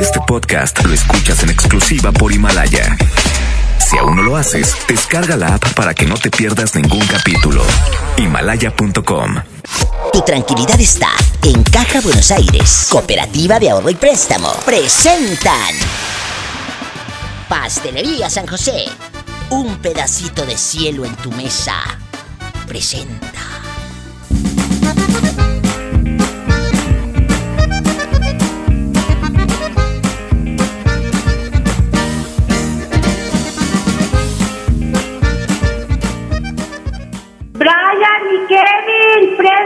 Este podcast lo escuchas en exclusiva por Himalaya. Si aún no lo haces, descarga la app para que no te pierdas ningún capítulo. Himalaya.com Tu tranquilidad está en Caja Buenos Aires. Cooperativa de Ahorro y Préstamo. Presentan. Pastelería San José. Un pedacito de cielo en tu mesa. Presenta.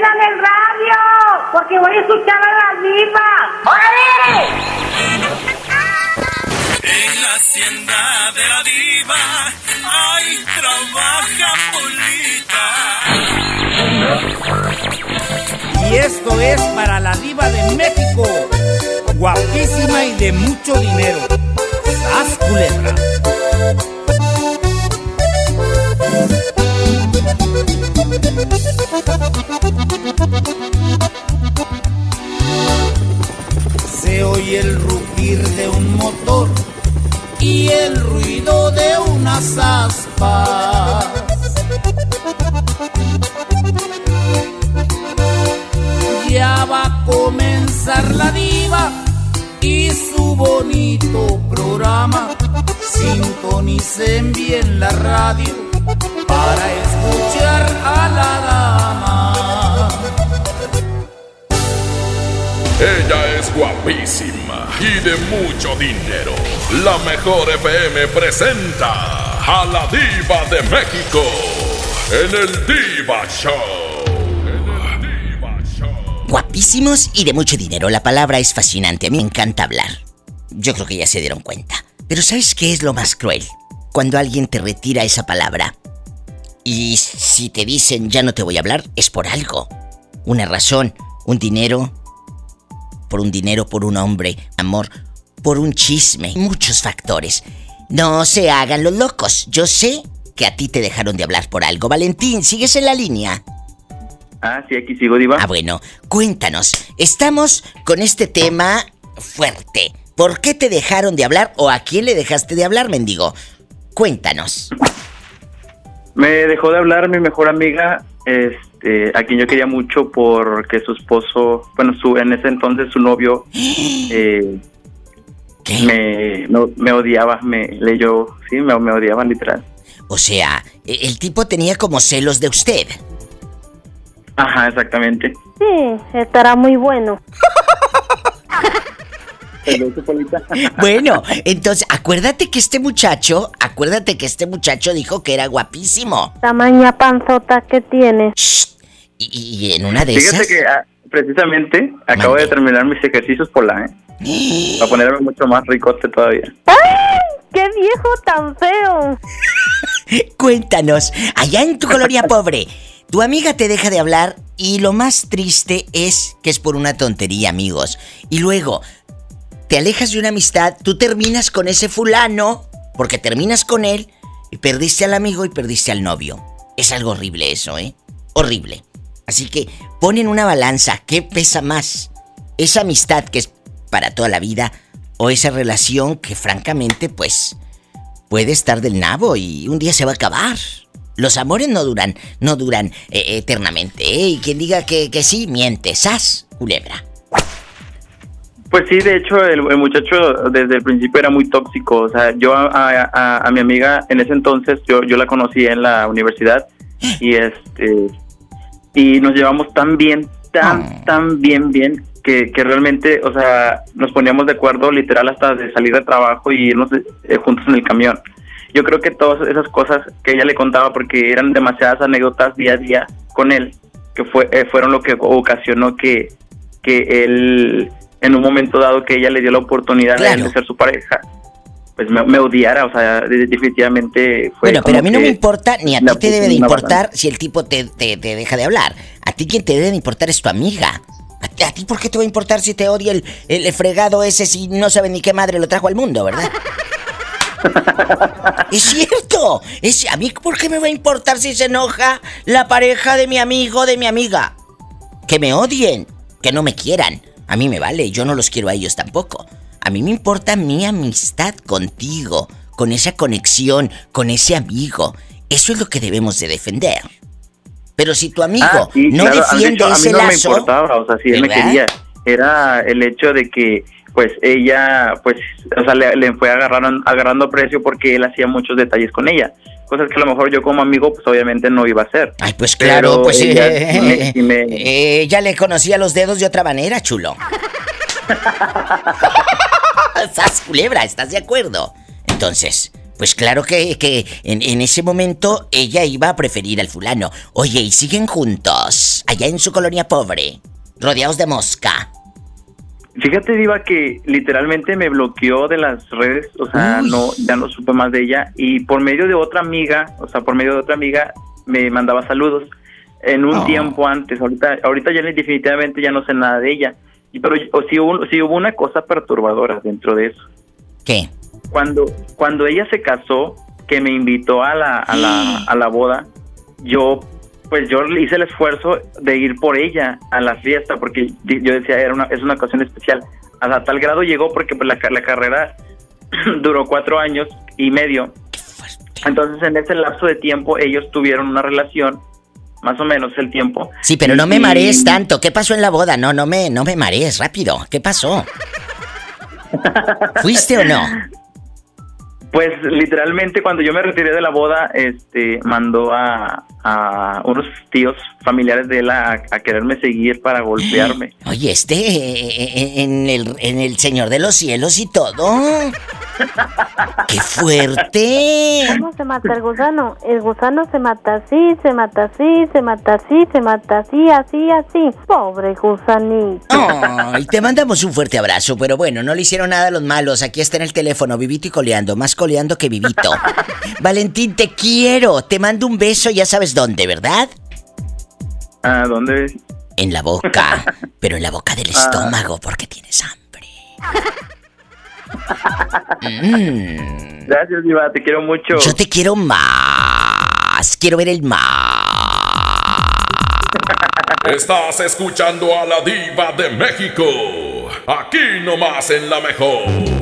Prendan el radio, porque voy a escuchar a la diva. ¡Órale! En la hacienda de la diva, ay, trabaja Polita. Y esto es para la diva de México, guapísima y de mucho dinero. ¡Sas culebra! Se oye el rugir de un motor y el ruido de unas aspas. Ya va a comenzar la diva y su bonito programa. Sintonicen bien la radio para escuchar a la dama. Ella es guapísima y de mucho dinero. La mejor FM presenta a la diva de México en el Diva Show. En el Show. Guapísimos y de mucho dinero. La palabra es fascinante. A mí me encanta hablar. Yo creo que ya se dieron cuenta. Pero ¿sabes qué es lo más cruel? Cuando alguien te retira esa palabra. Y si te dicen ya no te voy a hablar, es por algo. Una razón, un dinero. Por un dinero, por un hombre, amor, por un chisme. Muchos factores. No se hagan los locos. Yo sé que a ti te dejaron de hablar por algo. Valentín, ¿sigues en la línea? Ah, sí, aquí sigo, Diva. Ah, bueno, cuéntanos. Estamos con este tema fuerte. ¿Por qué te dejaron de hablar o a quién le dejaste de hablar, mendigo? Cuéntanos. Me dejó de hablar mi mejor amiga, este, a quien yo quería mucho porque su esposo, bueno, su en ese entonces su novio, eh, me, no- me odiaba, me leyó, sí, me, me odiaba literal. O sea, e- el tipo tenía como celos de usted. Ajá, exactamente. Sí, estará muy bueno. Bueno, entonces acuérdate que este muchacho, acuérdate que este muchacho dijo que era guapísimo. Tamaña panzota que tiene. Shh. Y, y en una de Fíjate esas. que ah, precisamente acabo Mande. de terminar mis ejercicios por la, ¿eh? Para ponerme mucho más ricote todavía. ¡Ay! ¡Qué viejo tan feo! Cuéntanos, allá en tu colonia pobre, tu amiga te deja de hablar y lo más triste es que es por una tontería, amigos. Y luego, te alejas de una amistad, tú terminas con ese fulano, porque terminas con él y perdiste al amigo y perdiste al novio. Es algo horrible eso, ¿eh? Horrible. Así que pon en una balanza, ¿qué pesa más? ¿Esa amistad que es para toda la vida o esa relación que francamente, pues, puede estar del nabo y un día se va a acabar. Los amores no duran, no duran eh, eternamente, ¿eh? Y quien diga que, que sí, miente, sas, culebra. Pues sí, de hecho, el, el muchacho desde el principio era muy tóxico. O sea, yo a, a- a- a mi amiga en ese entonces, yo, yo la conocí en la universidad y este y nos llevamos tan bien, tan, tan bien, bien, que, que realmente, o sea, nos poníamos de acuerdo literal hasta de salir de trabajo y irnos eh, juntos en el camión. Yo creo que todas esas cosas que ella le contaba, porque eran demasiadas anécdotas día a día con él, que fue, eh, fueron lo que ocasionó que, que él, en un momento dado que ella le dio la oportunidad Claro. de ser su pareja, pues me, me odiara, o sea, de- definitivamente fue bueno, pero a mí no me importa, ni a ti te debe de importar si el tipo te, te- te deja de hablar. A ti quien te debe de importar es tu amiga. ¿A ti, a ti por qué te va a importar si te odia el, el fregado ese si no sabe ni qué madre lo trajo al mundo, verdad? es cierto. Es, a mí por qué me va a importar si se enoja la pareja de mi amigo o de mi amiga. Que me odien, que no me quieran. A mí me vale, yo no los quiero a ellos tampoco. A mí me importa mi amistad contigo, con esa conexión, con ese amigo. Eso es lo que debemos de defender. Pero si tu amigo Ah, sí, no claro. Defiende hecho, a mí ese no me lazo, importaba, o sea, si él me quería. Era el hecho de que, pues, ella, pues, o sea, le, le fue agarrando, agarrando precio porque él hacía muchos detalles con ella. Cosas que a lo mejor yo como amigo, pues, obviamente no iba a hacer. Ay, pues Pero claro, pues ella eh, me- me- eh, ella le conocía los dedos de otra manera, chulo. Estás culebra, ¿estás de acuerdo? Entonces, pues claro que, que en, en ese momento ella iba a preferir al fulano. Oye, y siguen juntos, allá en su colonia pobre, rodeados de mosca. Fíjate, Diva, que literalmente me bloqueó de las redes, o sea, Uy. no, ya no supe más de ella, y por medio de otra amiga, o sea, por medio de otra amiga, me mandaba saludos en un Oh. tiempo antes, ahorita, ahorita ya definitivamente ya no sé nada de ella, y, pero o sí, hubo, sí hubo una cosa perturbadora dentro de eso. ¿Qué? Cuando, cuando ella se casó, que me invitó a la, a la, a la boda, yo pues yo hice el esfuerzo de ir por ella a la fiesta porque yo decía era una es una ocasión especial hasta tal grado llegó porque pues la, la carrera duró cuatro años y medio entonces en ese lapso de tiempo ellos tuvieron una relación más o menos el tiempo Sí, pero no me marees tanto. ¿Qué pasó en la boda? No, no me, no me marees, rápido. ¿Qué pasó? ¿Fuiste o no? Pues literalmente cuando yo me retiré de la boda, este, mandó a, a unos tíos familiares de él a, a quererme seguir para golpearme. Oye, este eh, en el, en el Señor de los Cielos y todo. ¡Qué fuerte! ¿Cómo se mata el gusano? El gusano se mata así, se mata así, se mata así, se mata así, así, así. Pobre gusanito. Ay, te mandamos un fuerte abrazo, pero bueno, no le hicieron nada a los malos. Aquí está en el teléfono, vivito y coleando, más coleando que vivito. Valentín, te quiero. Te mando un beso, ya sabes dónde, ¿verdad? ¿A dónde? En la boca, pero en la boca del estómago, porque tienes hambre. Mm. Gracias, Diva, te quiero mucho. Yo te quiero más. Quiero ver el mar. Estás escuchando a la diva de México. Aquí nomás en la mejor.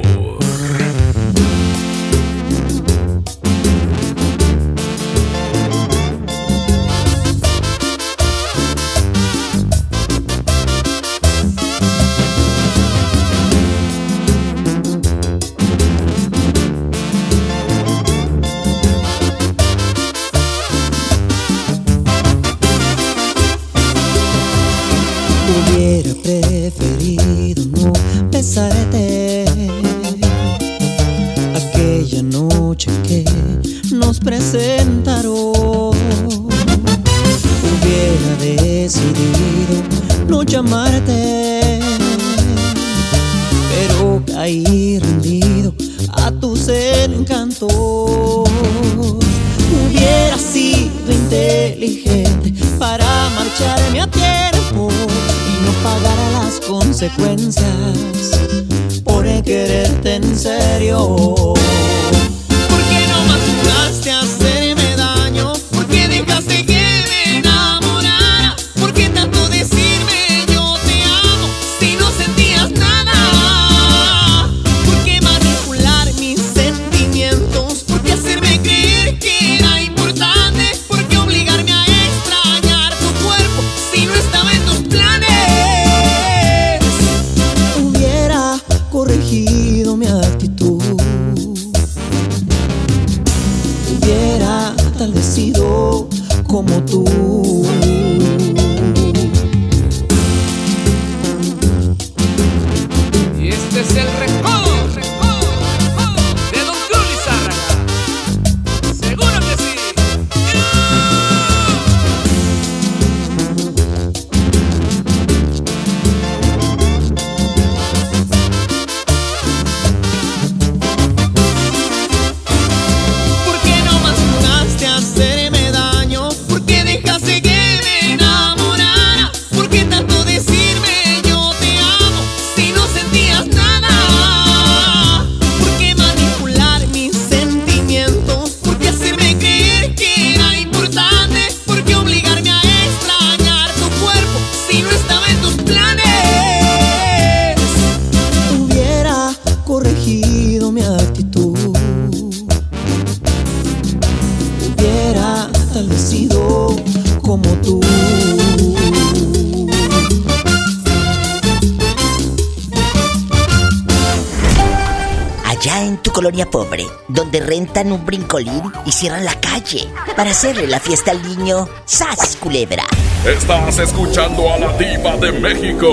La calle para hacerle la fiesta al niño ¡Sas, culebra! Estás escuchando a la diva de México,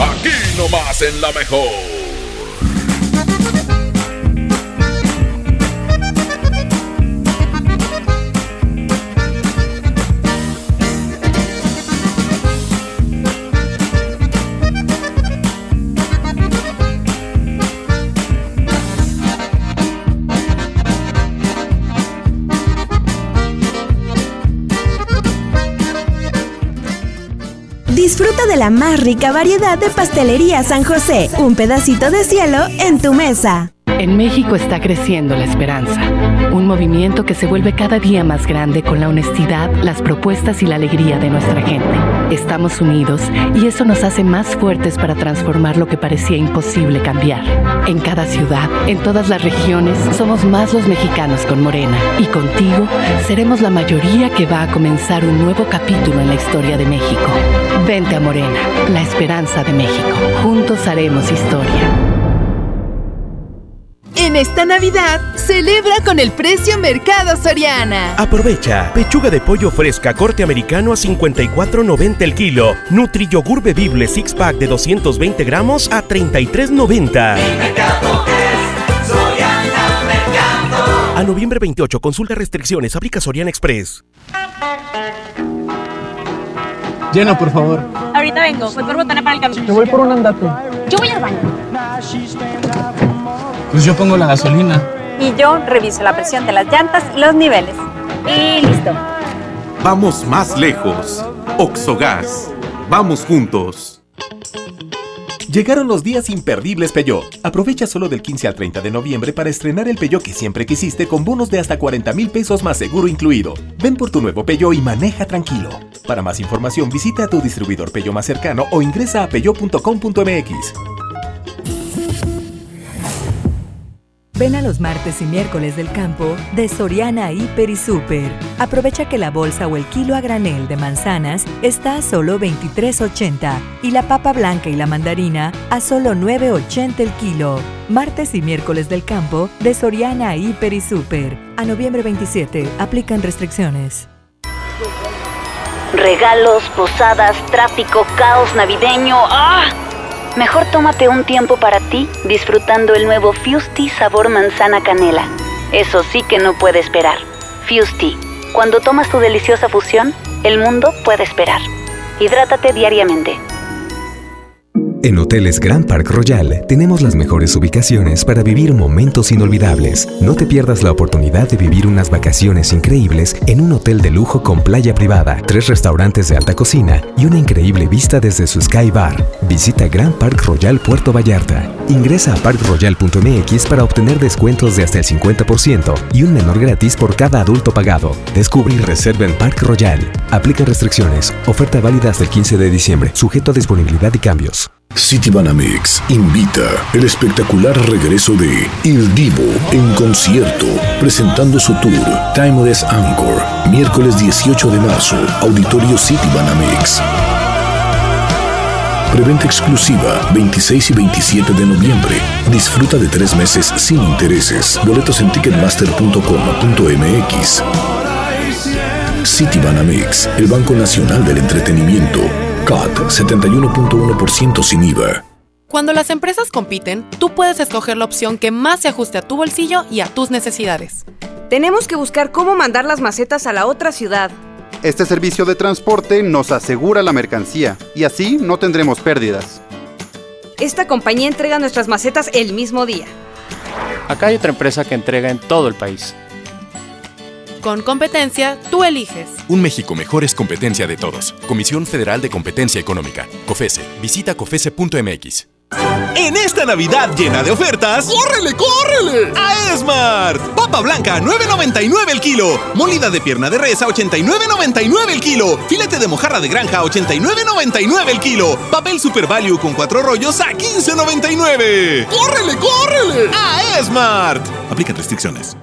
aquí nomás en la mejor. La más rica variedad de pastelería San José. Un pedacito de cielo en tu mesa. En México está creciendo la esperanza, un movimiento que se vuelve cada día más grande con la honestidad, las propuestas y la alegría de nuestra gente. Estamos unidos y eso nos hace más fuertes para transformar lo que parecía imposible cambiar. En cada ciudad, en todas las regiones, somos más los mexicanos con Morena y contigo seremos la mayoría que va a comenzar un nuevo capítulo en la historia de México. Vente a Morena, la esperanza de México. Juntos haremos historia. En esta Navidad, celebra con el precio Mercado Soriana. Aprovecha. Pechuga de pollo fresca corte americano a 54.90 el kilo. Nutri yogur bebible six pack de 220 gramos a 33.90. A noviembre 28, consulta restricciones, aplica Soriana Express. Llena, por favor. Ahorita vengo, voy por botana para el cambio. Te voy por un andate. Yo voy al baño. Pues yo pongo la gasolina. Y yo reviso la presión de las llantas y los niveles. Y listo. Vamos más lejos. Oxogas. Vamos juntos. Llegaron los días imperdibles Peugeot. Aprovecha solo del 15 al 30 de noviembre para estrenar el Peugeot que siempre quisiste con bonos de hasta 40 mil pesos más seguro incluido. Ven por tu nuevo Peugeot y maneja tranquilo. Para más información visita a tu distribuidor Peugeot más cercano o ingresa a peugeot.com.mx. Ven a los martes y miércoles del campo de Soriana Hiper y Super. Aprovecha que la bolsa o el kilo a granel de manzanas está a solo 23.80 y la papa blanca y la mandarina a solo 9.80 el kilo. Martes y miércoles del campo de Soriana Hiper y Super. A noviembre 27 aplican restricciones. Regalos, posadas, tráfico, caos navideño. ¡Ah! Mejor tómate un tiempo para ti disfrutando el nuevo Fusti sabor manzana canela. Eso sí que no puede esperar. Fusti, cuando tomas tu deliciosa fusión, el mundo puede esperar. Hidrátate diariamente. En Hoteles Grand Park Royal tenemos las mejores ubicaciones para vivir momentos inolvidables. No te pierdas la oportunidad de vivir unas vacaciones increíbles en un hotel de lujo con playa privada, tres restaurantes de alta cocina y una increíble vista desde su Sky Bar. Visita Grand Park Royal Puerto Vallarta. Ingresa a parkroyal.mx para obtener descuentos de hasta el 50% y un menor gratis por cada adulto pagado. Descubre y reserva en Park Royal. Aplica restricciones. Oferta válida hasta el 15 de diciembre, sujeto a disponibilidad y cambios. Citibanamex invita el espectacular regreso de Il Divo en concierto, presentando su tour Timeless Anchor, miércoles 18 de marzo, Auditorio Citibanamex. Preventa exclusiva 26 y 27 de noviembre. Disfruta de tres meses sin intereses. Boletos en ticketmaster.com.mx. Citibanamex, el Banco Nacional del Entretenimiento. CAT 71.1% sin IVA. Cuando las empresas compiten, tú puedes escoger la opción que más se ajuste a tu bolsillo y a tus necesidades. Tenemos que buscar cómo mandar las macetas a la otra ciudad. Este servicio de transporte nos asegura la mercancía y así no tendremos pérdidas. Esta compañía entrega nuestras macetas el mismo día. Acá hay otra empresa que entrega en todo el país. Con competencia, tú eliges. Un México mejor es competencia de todos. Comisión Federal de Competencia Económica. COFESE. Visita COFESE.mx. En esta Navidad llena de ofertas, ¡córrele, córrele! A Esmart. Papa blanca, 9.99 el kilo. Molida de pierna de res a 89.99 el kilo. Filete de mojarra de granja a 89.99 el kilo. Papel Super Value con cuatro rollos a 15.99. ¡Córrele, córrele! A Esmart. Aplican restricciones.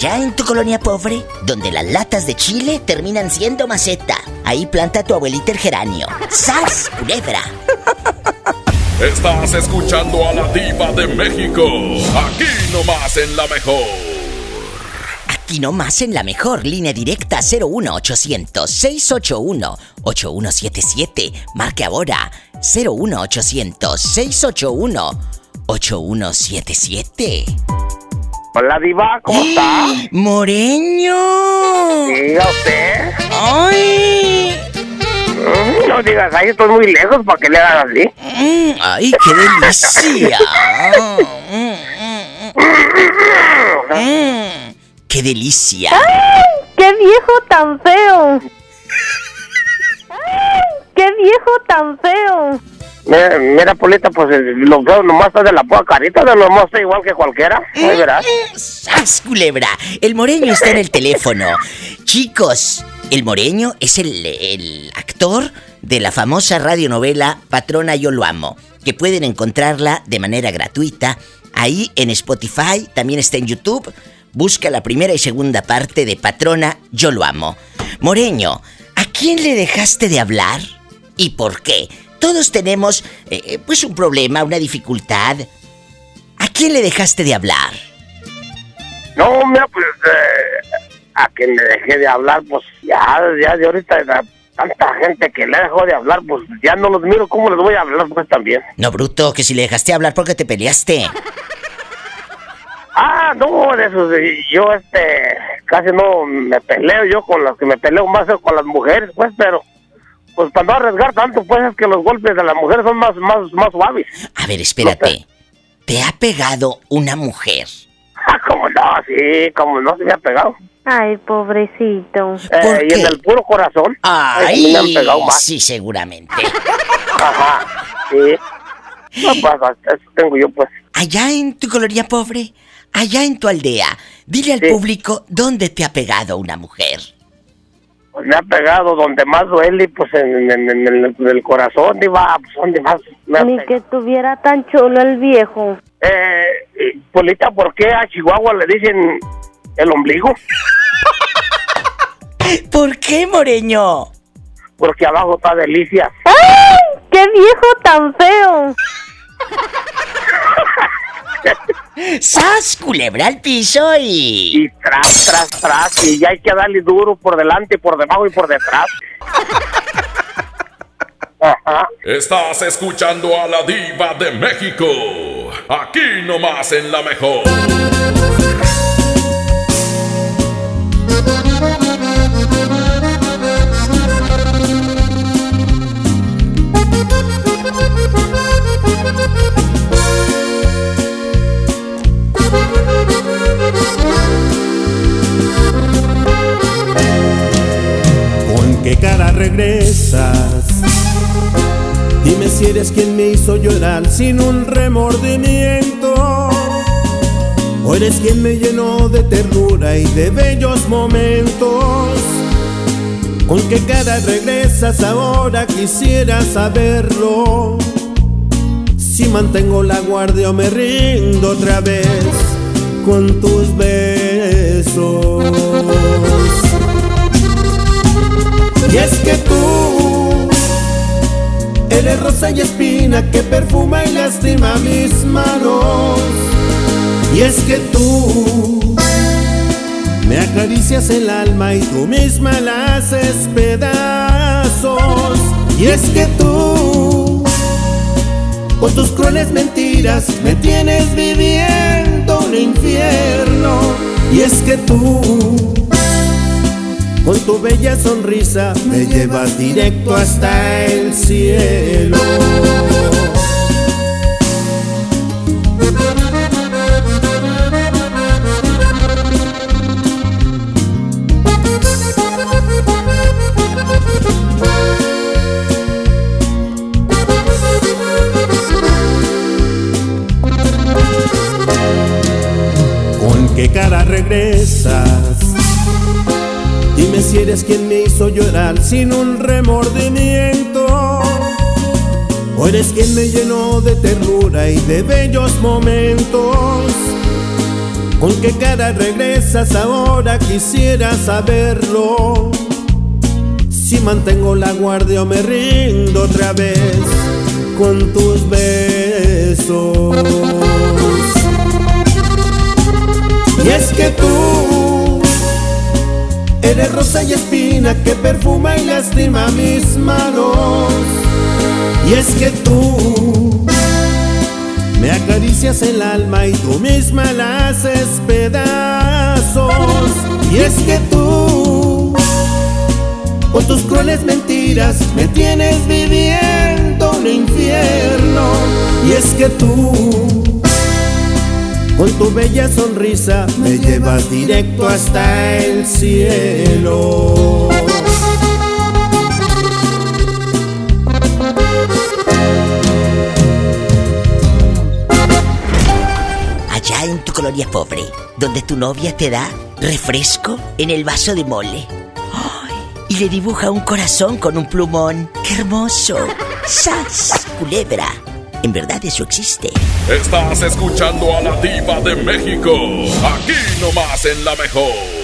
Allá en tu colonia pobre, donde las latas de chile terminan siendo maceta. Ahí planta tu abuelita el geranio. ¡Sas, culebra! Estás escuchando a la diva de México. Aquí nomás en la mejor. Aquí nomás en la mejor línea directa 01800 681 8177. Marque ahora 01800 681 8177. Hola, Diva, ¿cómo está? ¡Moreño! Diga usted. ¡Ay! Mm, No digas, ahí estoy muy lejos para que le hagan así. Mm, ¡Ay, qué delicia! Mm, ¡Qué delicia! ¡Qué viejo tan feo! ¡Ay! ¡Qué viejo tan feo! Mira, mira, Polita, pues eh, lo veo nomás está de la poca carita, de lo más está igual que cualquiera. Ahí verás. ¡Sas, culebra! El moreño está en el teléfono. Chicos, el moreño es el, el actor de la famosa radionovela Patrona Yo Lo Amo, que pueden encontrarla de manera gratuita ahí en Spotify, también está en YouTube. Busca la primera y segunda parte de Patrona Yo Lo Amo. Moreño, ¿a quién le dejaste de hablar? ¿Y por qué? Todos tenemos, eh, eh, pues, un problema, una dificultad. ¿A quién le dejaste de hablar? No, mira, pues eh, a quien le dejé de hablar, pues ya, ya de ahorita tanta gente que le dejó de hablar, pues ya no los miro, ¿cómo les voy a hablar pues también? No, bruto, que si le dejaste hablar porque te peleaste. Ah, no, de eso, de- yo este, casi no me peleo yo con las que me peleo más con las mujeres, pues, pero pues para no arriesgar tanto, pues es que los golpes de las mujeres son más, más, más suaves. A ver, espérate. ¿Te ha pegado una mujer? Ah, como no, sí, como no se me ha pegado. Ay, pobrecito. Eh, y en el puro corazón. Ay, me han pegado más. sí, seguramente. Ajá, sí. No pasa, eso tengo yo, pues. Allá en tu colonia pobre, allá en tu aldea, dile al público dónde te ha pegado una mujer. Pues me ha pegado donde más duele, pues en, en- en el, en el corazón, iba, pues donde más me Ni que tuviera tan chulo el viejo. Eh, eh, Polita, ¿por qué a Chihuahua le dicen el ombligo? ¿Por qué, Moreño? Porque abajo está delicia. ¡Ay! ¡Qué viejo tan feo! ¡Sas, culebra al piso y... Y tras, tras, tras, y ya hay que darle duro por delante, por debajo y por detrás. Ajá. Estás escuchando a la diva de México. Aquí nomás en la mejor. Cara regresas? Dime si eres quien me hizo llorar sin un remordimiento. O eres quien me llenó de ternura y de bellos momentos. ¿Con qué cara regresas ahora? Quisiera saberlo. Si mantengo la guardia o me rindo otra vez con tus besos. Y es que tú eres rosa y espina que perfuma y lastima mis manos. Y es que tú me acaricias el alma y tú misma la haces pedazos. Y es que tú, con tus crueles mentiras, me tienes viviendo un infierno. Y es que tú, con tu bella sonrisa me llevas directo hasta el cielo. Si eres quien me hizo llorar sin un remordimiento. O eres quien me llenó de ternura y de bellos momentos. ¿Con qué cara regresas ahora? Quisiera saberlo. Si mantengo la guardia o me rindo otra vez con tus besos. Y es que tú rosa y espina que perfuma y lastima mis manos. Y es que tú me acaricias el alma y tú misma la haces pedazos. Y es que tú, con tus crueles mentiras, me tienes viviendo un infierno. Y es que tú, con tu bella sonrisa, me llevas directo hasta el cielo. Allá en tu colonia pobre, donde tu novia te da refresco en el vaso de mole. Y le dibuja un corazón con un plumón. ¡Qué hermoso! ¡Sas! Culebra. En verdad eso existe. Estás escuchando a la diva de México. Aquí nomás en la mejor.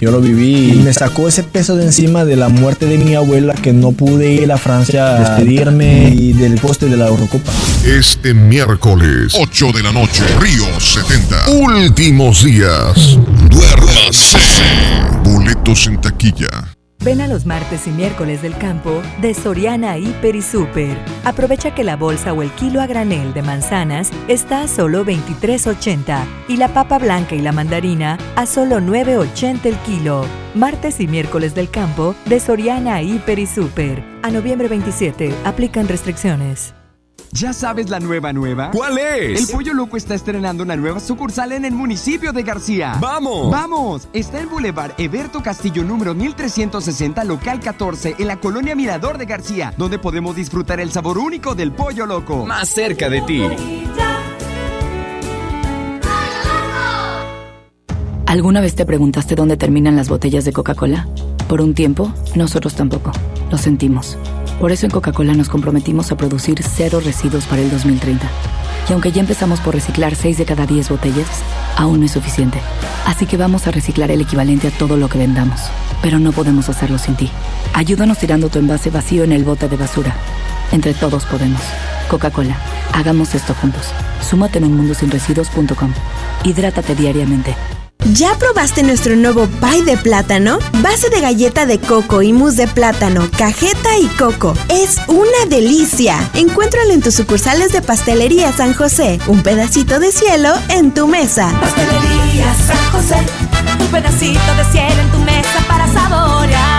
Yo lo viví y me sacó ese peso de encima de la muerte de mi abuela que no pude ir a Francia a despedirme y del poste de la Eurocopa. Este miércoles, 8 de la noche, Río 70. Últimos días. Duérmase. Boletos en taquilla. Ven a los martes y miércoles del campo de Soriana Hiper y Super. Aprovecha que la bolsa o el kilo a granel de manzanas está a solo 23.80 y la papa blanca y la mandarina a solo 9.80 el kilo. Martes y miércoles del campo de Soriana Hiper y Super. A noviembre 27 aplican restricciones. ¿Ya sabes la nueva nueva? ¿Cuál es? El Pollo Loco está estrenando una nueva sucursal en el municipio de García. ¡Vamos! ¡Vamos! Está en Boulevard Eberto Castillo número 1360, local 14, en la colonia Mirador de García, donde podemos disfrutar el sabor único del Pollo Loco. Más cerca de ti. ¿Alguna vez te preguntaste dónde terminan las botellas de Coca-Cola? Por un tiempo, nosotros tampoco. Lo sentimos. Por eso en Coca-Cola nos comprometimos a producir cero residuos para el 2030. Y aunque ya empezamos por reciclar 6 de cada 10 botellas, aún no es suficiente. Así que vamos a reciclar el equivalente a todo lo que vendamos. Pero no podemos hacerlo sin ti. Ayúdanos tirando tu envase vacío en el bote de basura. Entre todos podemos. Coca-Cola, hagamos esto juntos. Súmate en unmundosinresiduos.com. Hidrátate diariamente. ¿Ya probaste nuestro nuevo pie de plátano? Base de galleta de coco y mousse de plátano, cajeta y coco. Es una delicia. Encuéntralo en tus sucursales de Pastelería San José. Un pedacito de cielo en tu mesa. Pastelería San José, un pedacito de cielo en tu mesa para saborear.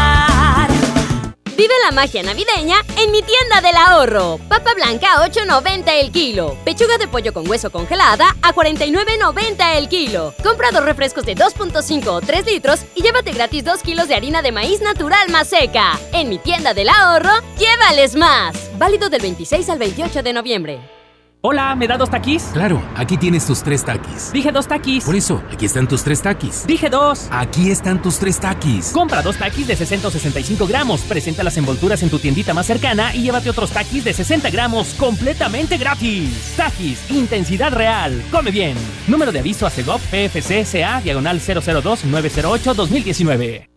Vive la magia navideña en mi tienda del ahorro. Papa blanca a 8.90 el kilo. Pechuga de pollo con hueso congelada a 49.90 el kilo. Compra dos refrescos de 2.5 o 3 litros y llévate gratis 2 kilos de harina de maíz natural más seca. En mi tienda del ahorro, llévales más. Válido del 26 al 28 de noviembre. Hola, ¿me da dos taquis? Claro, aquí tienes tus tres taquis. Dije dos taquis. Por eso, aquí están tus tres taquis. Dije dos. Aquí están tus tres taquis. Compra dos taquis de 60 o 65 gramos, presenta las envolturas en tu tiendita más cercana y llévate otros taquis de 60 gramos completamente gratis. Taquis, intensidad real. Come bien. Número de aviso a CEGOP PFC CA diagonal 002-908-2019.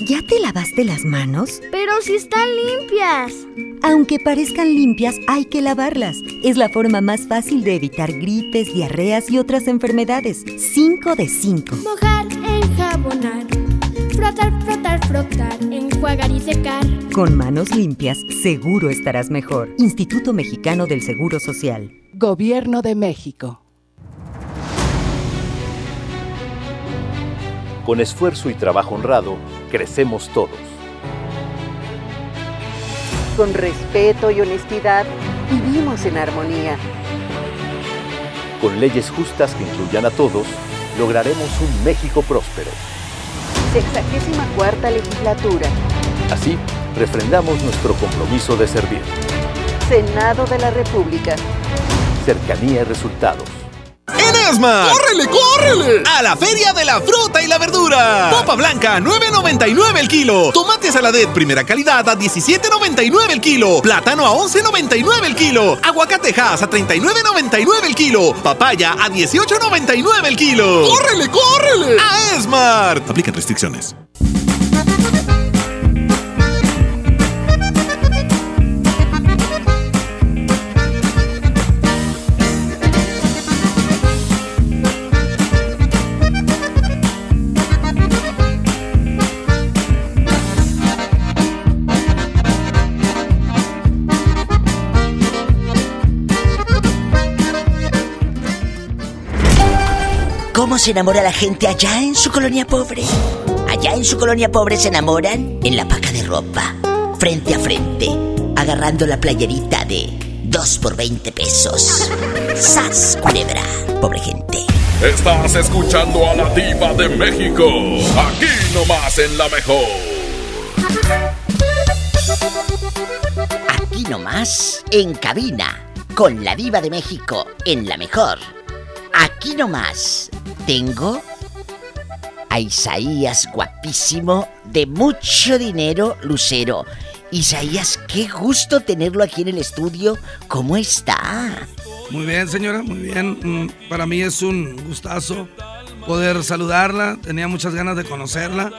¿Ya te lavaste las manos? Pero si están limpias. Aunque parezcan limpias, hay que lavarlas. Es la forma más fácil de evitar gripes, diarreas y otras enfermedades. 5 de 5. Mojar, enjabonar, frotar, frotar, frotar, enjuagar y secar. Con manos limpias, seguro estarás mejor. Instituto Mexicano del Seguro Social. Gobierno de México. Con esfuerzo y trabajo honrado, crecemos todos. Con respeto y honestidad, vivimos en armonía. Con leyes justas que incluyan a todos, lograremos un México próspero. Sexagésima cuarta legislatura. Así, refrendamos nuestro compromiso de servir. Senado de la República. Cercanía y resultados. Esmar, ¡córrele, córrele! A la Feria de la Fruta y la Verdura. Papa blanca, 9.99 el kilo. Tomate saladet, primera calidad, a 17.99 el kilo. Plátano a 11.99 el kilo. Aguacatejas a 39.99 el kilo. Papaya a 18.99 el kilo. ¡Córrele, córrele! A Esmart. Aplican restricciones. ¿Cómo se enamora la gente allá en su colonia pobre? Allá en su colonia pobre se enamoran en la paca de ropa, frente a frente, agarrando la playerita de 2 por 20 pesos. ¡Sas, culebra! Pobre gente. Estás escuchando a la diva de México. Aquí nomás en la mejor. Aquí nomás, en cabina, con la diva de México, en la mejor. Aquí nomás, tengo a Isaías guapísimo, de mucho dinero, Lucero. Isaías, qué gusto tenerlo aquí en el estudio. ¿Cómo está? Muy bien, señora, muy bien. Mm, Para mí es un gustazo poder saludarla. Tenía muchas ganas de conocerla.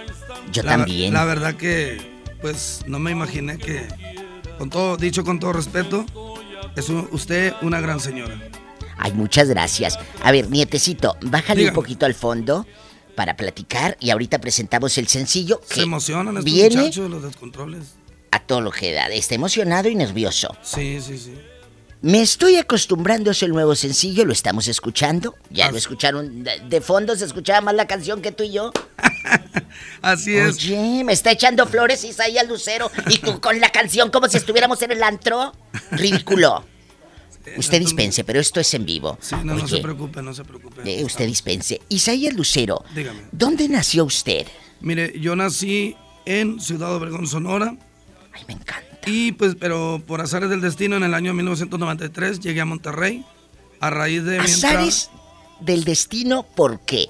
Yo La- también. La verdad que, pues, no me imaginé que, con todo, dicho con todo respeto, es usted una gran señora. Ay, muchas gracias. A ver, nietecito, bájale Dígame. un poquito al fondo para platicar y ahorita presentamos el sencillo que Se emocionan estos viene muchachos, los descontroles. a todo lo que da. Está emocionado y nervioso. Sí, sí, sí. Me estoy acostumbrando es el nuevo sencillo, lo estamos escuchando. Ya lo escucharon. De, de fondo se escuchaba más la canción que tú y yo. Así es. Oye, me está echando flores Isaías Lucero y tú con la canción como si estuviéramos en el antro. Ridículo. Usted dispense, pero esto es en vivo. Sí, no, no se preocupe, no se preocupe. eh, usted dispense. Isaías Lucero, Dígame. ¿dónde nació usted? Mire, yo nací en Ciudad Obregón, Sonora. Ay, me encanta. Y pues, pero por azares del destino, en el año 1993 llegué a Monterrey a raíz de entrada- Azares del destino, ¿por qué?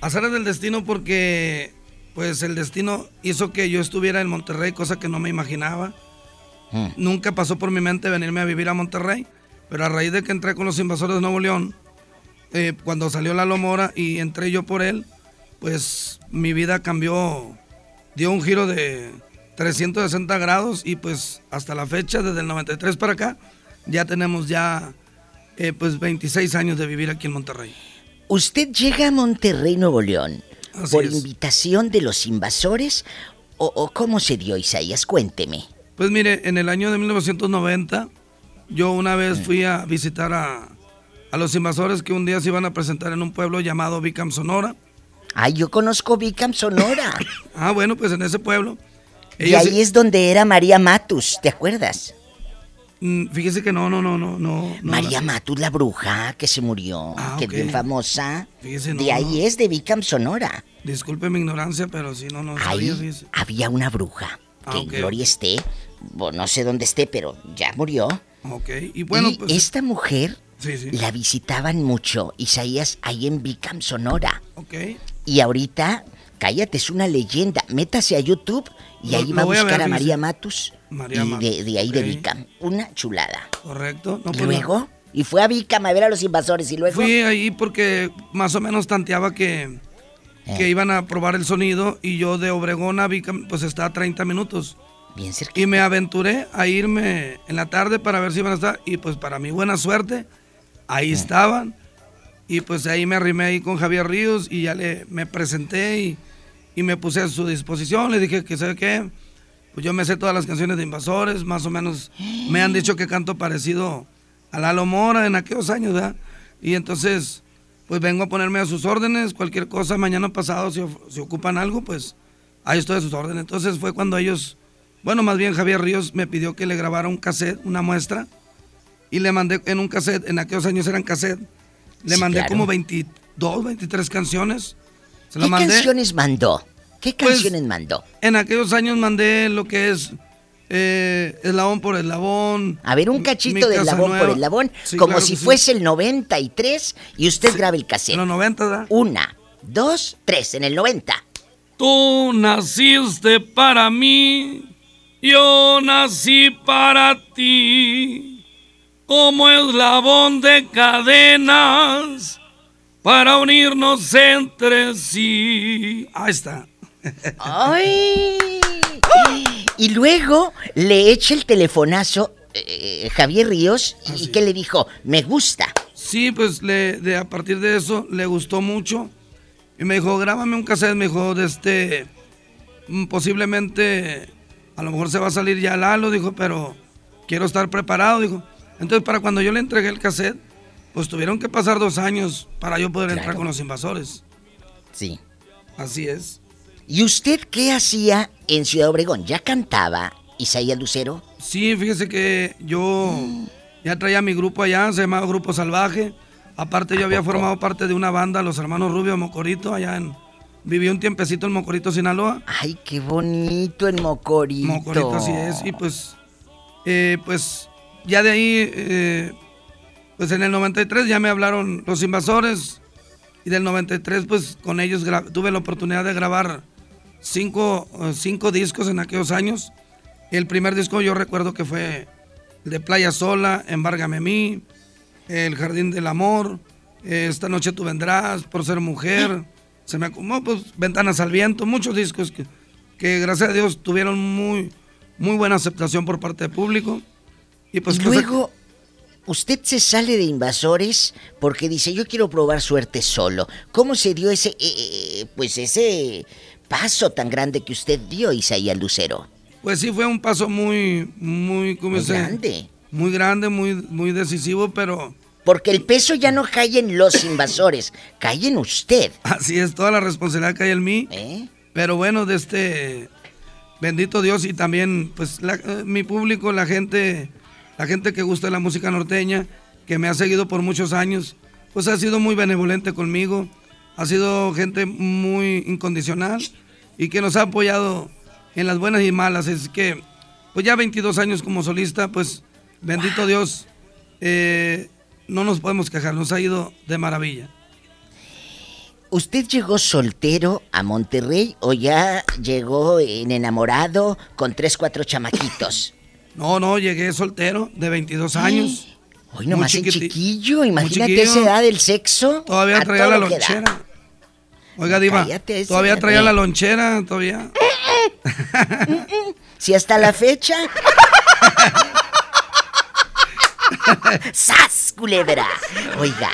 Azares del destino porque, pues, el destino hizo que yo estuviera en Monterrey, cosa que no me imaginaba. Mm. Nunca pasó por mi mente venirme a vivir a Monterrey, pero a raíz de que entré con los invasores de Nuevo León, eh, cuando salió la Lomora y entré yo por él, pues mi vida cambió, dio un giro de 360 grados y pues hasta la fecha, desde el 93 para acá, ya tenemos ya eh, pues 26 años de vivir aquí en Monterrey. ¿Usted llega a Monterrey, Nuevo León, Así por es. invitación de los invasores o, o cómo se dio, Isaías? Cuénteme. Pues mire, en el año de 1990, yo una vez fui a visitar a, a los invasores que un día se iban a presentar en un pueblo llamado Vicam, Sonora. Ay, yo conozco Vicam, Sonora. ah, bueno, pues en ese pueblo. y ahí es donde era María Matus, ¿te acuerdas? Mm, Fíjese que no, no, no, no, no. no, María la- Matus, la bruja que se murió, Ah, que es bien famosa. Fíjese, no, de ahí no. es, de Vicam, Sonora. Disculpe mi ignorancia, pero sí, no, no Ahí sabía, había una bruja. Ah, Que en gloria esté. Bueno, no sé dónde esté, pero ya murió. Ok, y bueno, Y pues... esta mujer Sí, sí. la visitaban mucho, Isaías, ahí en Vicam, Sonora. Ok. Y ahorita, cállate, es una leyenda. Métase a YouTube y Lo- ahí va a buscar ver, a María. Matus. María y Matus, de, de ahí de ok. Vicam. Una chulada. Correcto. No, pues, luego, y fue a Vicam a ver a los invasores y luego. Fui ahí porque más o menos tanteaba que, que iban a probar el sonido y yo de Obregón a Vicam pues está a 30 minutos. Bien cerca. Y me aventuré a irme en la tarde para ver si iban a estar y pues para mi buena suerte ahí estaban y pues ahí me arrimé ahí con Javier Ríos y ya le me presenté y, y me puse a su disposición. Le dije que, ¿sabe qué? Pues yo me sé todas las canciones de Invasores, más o menos me han dicho que canto parecido a Lalo Mora en aquellos años, ¿verdad? Y entonces, pues vengo a ponerme a sus órdenes, cualquier cosa, mañana pasado, si, si ocupan algo, pues ahí estoy a sus órdenes. Entonces fue cuando ellos, bueno, más bien Javier Ríos me pidió que le grabara un cassette, una muestra, y le mandé en un cassette, en aquellos años eran cassette, le Sí, mandé claro. como 22, 23 canciones. Se lo ¿Qué mandé. canciones mandó? ¿Qué Pues, canciones mandó? En aquellos años mandé lo que es eh, eslabón por eslabón. A ver, un cachito de eslabón por eslabón, Sí, como claro si sí. fuese el 93 y usted graba el cassette. Los 90, ¿verdad? Una, dos, tres, en el 90. Tú naciste para mí, yo nací para ti, como eslabón de cadenas para unirnos entre sí. Ahí está. ¡Ay! Y luego le echa el telefonazo eh, Javier Ríos y que le dijo, me gusta. Sí, pues le, de, a partir de eso le gustó mucho. Y me dijo, grábame un cassette, me dijo, de este, mm, posiblemente, a lo mejor se va a salir ya Lalo, dijo, pero quiero estar preparado, dijo. Entonces, para cuando yo le entregué el cassette, pues tuvieron que pasar dos años para yo poder entrar con los invasores. Sí. Así es. ¿Y usted qué hacía en Ciudad Obregón? ¿Ya cantaba Isaías Lucero? Sí, fíjese que yo ya traía mi grupo allá, se llamaba Grupo Salvaje. Aparte yo había formado parte de una banda, los hermanos Rubio Mocorito, allá en... Viví un tiempecito en Mocorito, Sinaloa. Ay, qué bonito en Mocorito. Mocorito, así es. Y pues, eh, pues, ya de ahí, eh, pues en el 93 ya me hablaron los invasores. Y del 93, pues con ellos tuve la oportunidad de grabar cinco, cinco discos en aquellos años. El primer disco yo recuerdo que fue el de Playa Sola, Embárgame a mí, El Jardín del Amor, eh, Esta Noche Tú Vendrás, Por Ser Mujer, se me acomodó, pues Ventanas al Viento, muchos discos que, que gracias a Dios tuvieron muy, muy buena aceptación por parte del público. Y pues y luego, usted se sale de invasores porque dice, yo quiero probar suerte solo. ¿Cómo se dio ese, eh, eh, pues ese paso tan grande que usted dio, Isaías Lucero? Pues sí, fue un paso muy, muy, ¿cómo Muy se- grande. Muy grande, muy, muy decisivo, pero Porque el peso ya no cae en los invasores, cae en usted. así es, toda la responsabilidad cae en mí. ¿Eh? Pero bueno, de este, bendito Dios y también, pues, la- eh, mi público, la gente, la gente que gusta la música norteña, que me ha seguido por muchos años, pues ha sido muy benevolente conmigo, ha sido gente muy incondicional y que nos ha apoyado en las buenas y malas. Es que, pues ya 22 años como solista, pues, bendito Dios, eh, no nos podemos quejar, nos ha ido de maravilla. ¿Usted llegó soltero a Monterrey o ya llegó en enamorado con tres, cuatro chamaquitos? No, no, llegué soltero de 22 años. Hoy nomás en chiquillo, imagínate chiquillo. esa edad del sexo. Todavía traía la lonchera. Oiga, Diva, todavía traía la lonchera, todavía. Si hasta la fecha. ¡Sas, culebra! Oiga,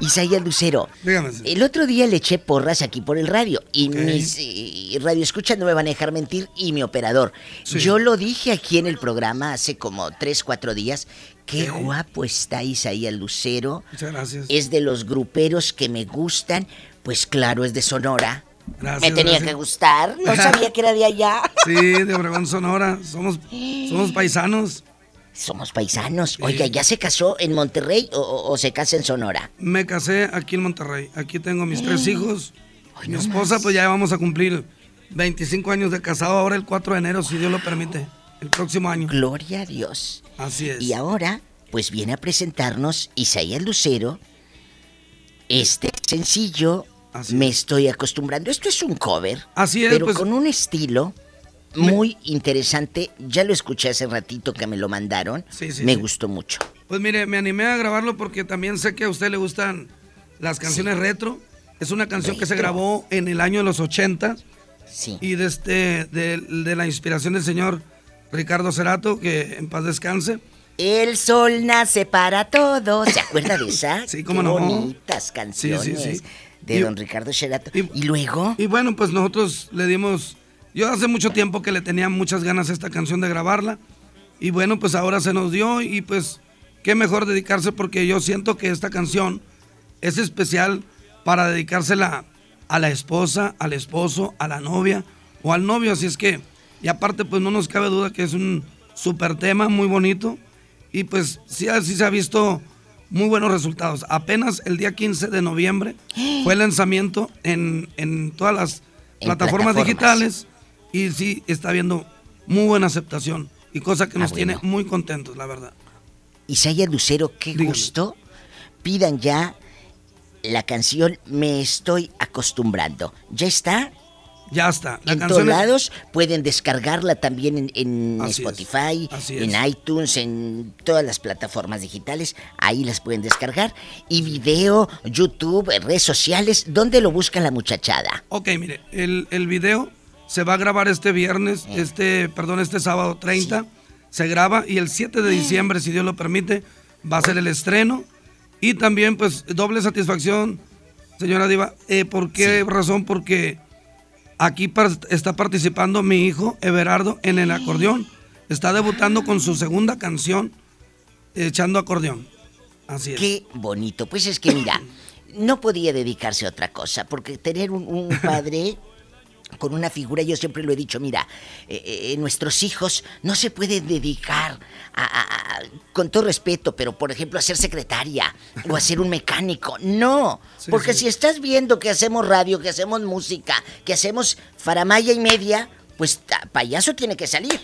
Isaías Lucero. Dígame. El otro día le eché porras aquí por el radio y mis eh, radioescuchas no me van a dejar mentir y mi operador. Sí. Yo lo dije aquí en el programa hace como tres, cuatro días. Qué guapo está Isaías Lucero. Muchas gracias. Es de los gruperos que me gustan. Pues claro, es de Sonora. Gracias, me tenía gracias. que gustar. No sabía que era de allá. Sí, de Obregón, Sonora. Somos, somos paisanos. Somos paisanos. Oiga, ¿ya se casó en Monterrey o, o- o se casa en Sonora? Me casé aquí en Monterrey. Aquí tengo mis tres Eh. hijos. Mi esposa, pues ya vamos a cumplir 25 años de casado ahora el 4 de enero, si Dios lo permite. El próximo año. Gloria a Dios. Así es. Y ahora, pues viene a presentarnos Isaías Lucero. Este sencillo, me estoy acostumbrando. Esto es un cover. Así es, Pero pues- con un estilo muy interesante. Ya lo escuché hace ratito que me lo mandaron. Sí, sí, me sí. gustó mucho. Pues mire, me animé a grabarlo porque también sé que a usted le gustan las canciones retro. Es una canción que se grabó en el año de los 80. Sí. Y de, este, de, de la inspiración del señor Ricardo Cerato, que en paz descanse. El sol nace para todos. ¿Se acuerda de esa? Sí, cómo Qué no. bonitas Sí, canciones. sí, sí. de don Ricardo Sheraton. Y, luego? Y bueno, pues nosotros le dimos... Yo hace mucho tiempo que le tenía muchas ganas a esta canción de grabarla. Y bueno, pues ahora se nos dio y pues qué mejor dedicarse porque yo siento que esta canción es especial para dedicársela a la esposa, al esposo, a la novia o al novio. Así es que, y aparte pues no nos cabe duda que es un súper tema muy bonito y pues sí, así se ha visto muy buenos resultados. Apenas el día 15 de noviembre fue el lanzamiento en, en todas las plataformas, digitales y sí está habiendo muy buena aceptación y cosa que ah, nos tiene muy contentos, la verdad. Isaías Lucero, qué gusto. Pidan ya la canción Me estoy acostumbrando. ¿Ya está? Ya está. en todos lados pueden descargarla también en, Spotify, en iTunes, en todas las plataformas digitales. Ahí las pueden descargar. Y video, YouTube, redes sociales. ¿Dónde lo busca la muchachada? Ok, mire, el, el video se va a grabar este viernes, eh. este, perdón, este sábado 30. Se graba y el 7 de diciembre, si Dios lo permite, va a ser el estreno. Y también, pues, doble satisfacción, señora Diva. Eh, ¿Por qué razón? Porque aquí está participando mi hijo Everardo en el acordeón. Está debutando con su segunda canción, echando acordeón. Así es. Qué bonito. Pues es que mira, no podía dedicarse a otra cosa, porque tener un padre con una figura, yo siempre lo he dicho, mira, eh, eh, eh, nuestros hijos no se pueden dedicar a, con todo respeto, pero por ejemplo a ser secretaria o a ser un mecánico, no, porque si estás viendo que hacemos radio, que hacemos música, que hacemos faramaya y media, pues payaso tiene que salir.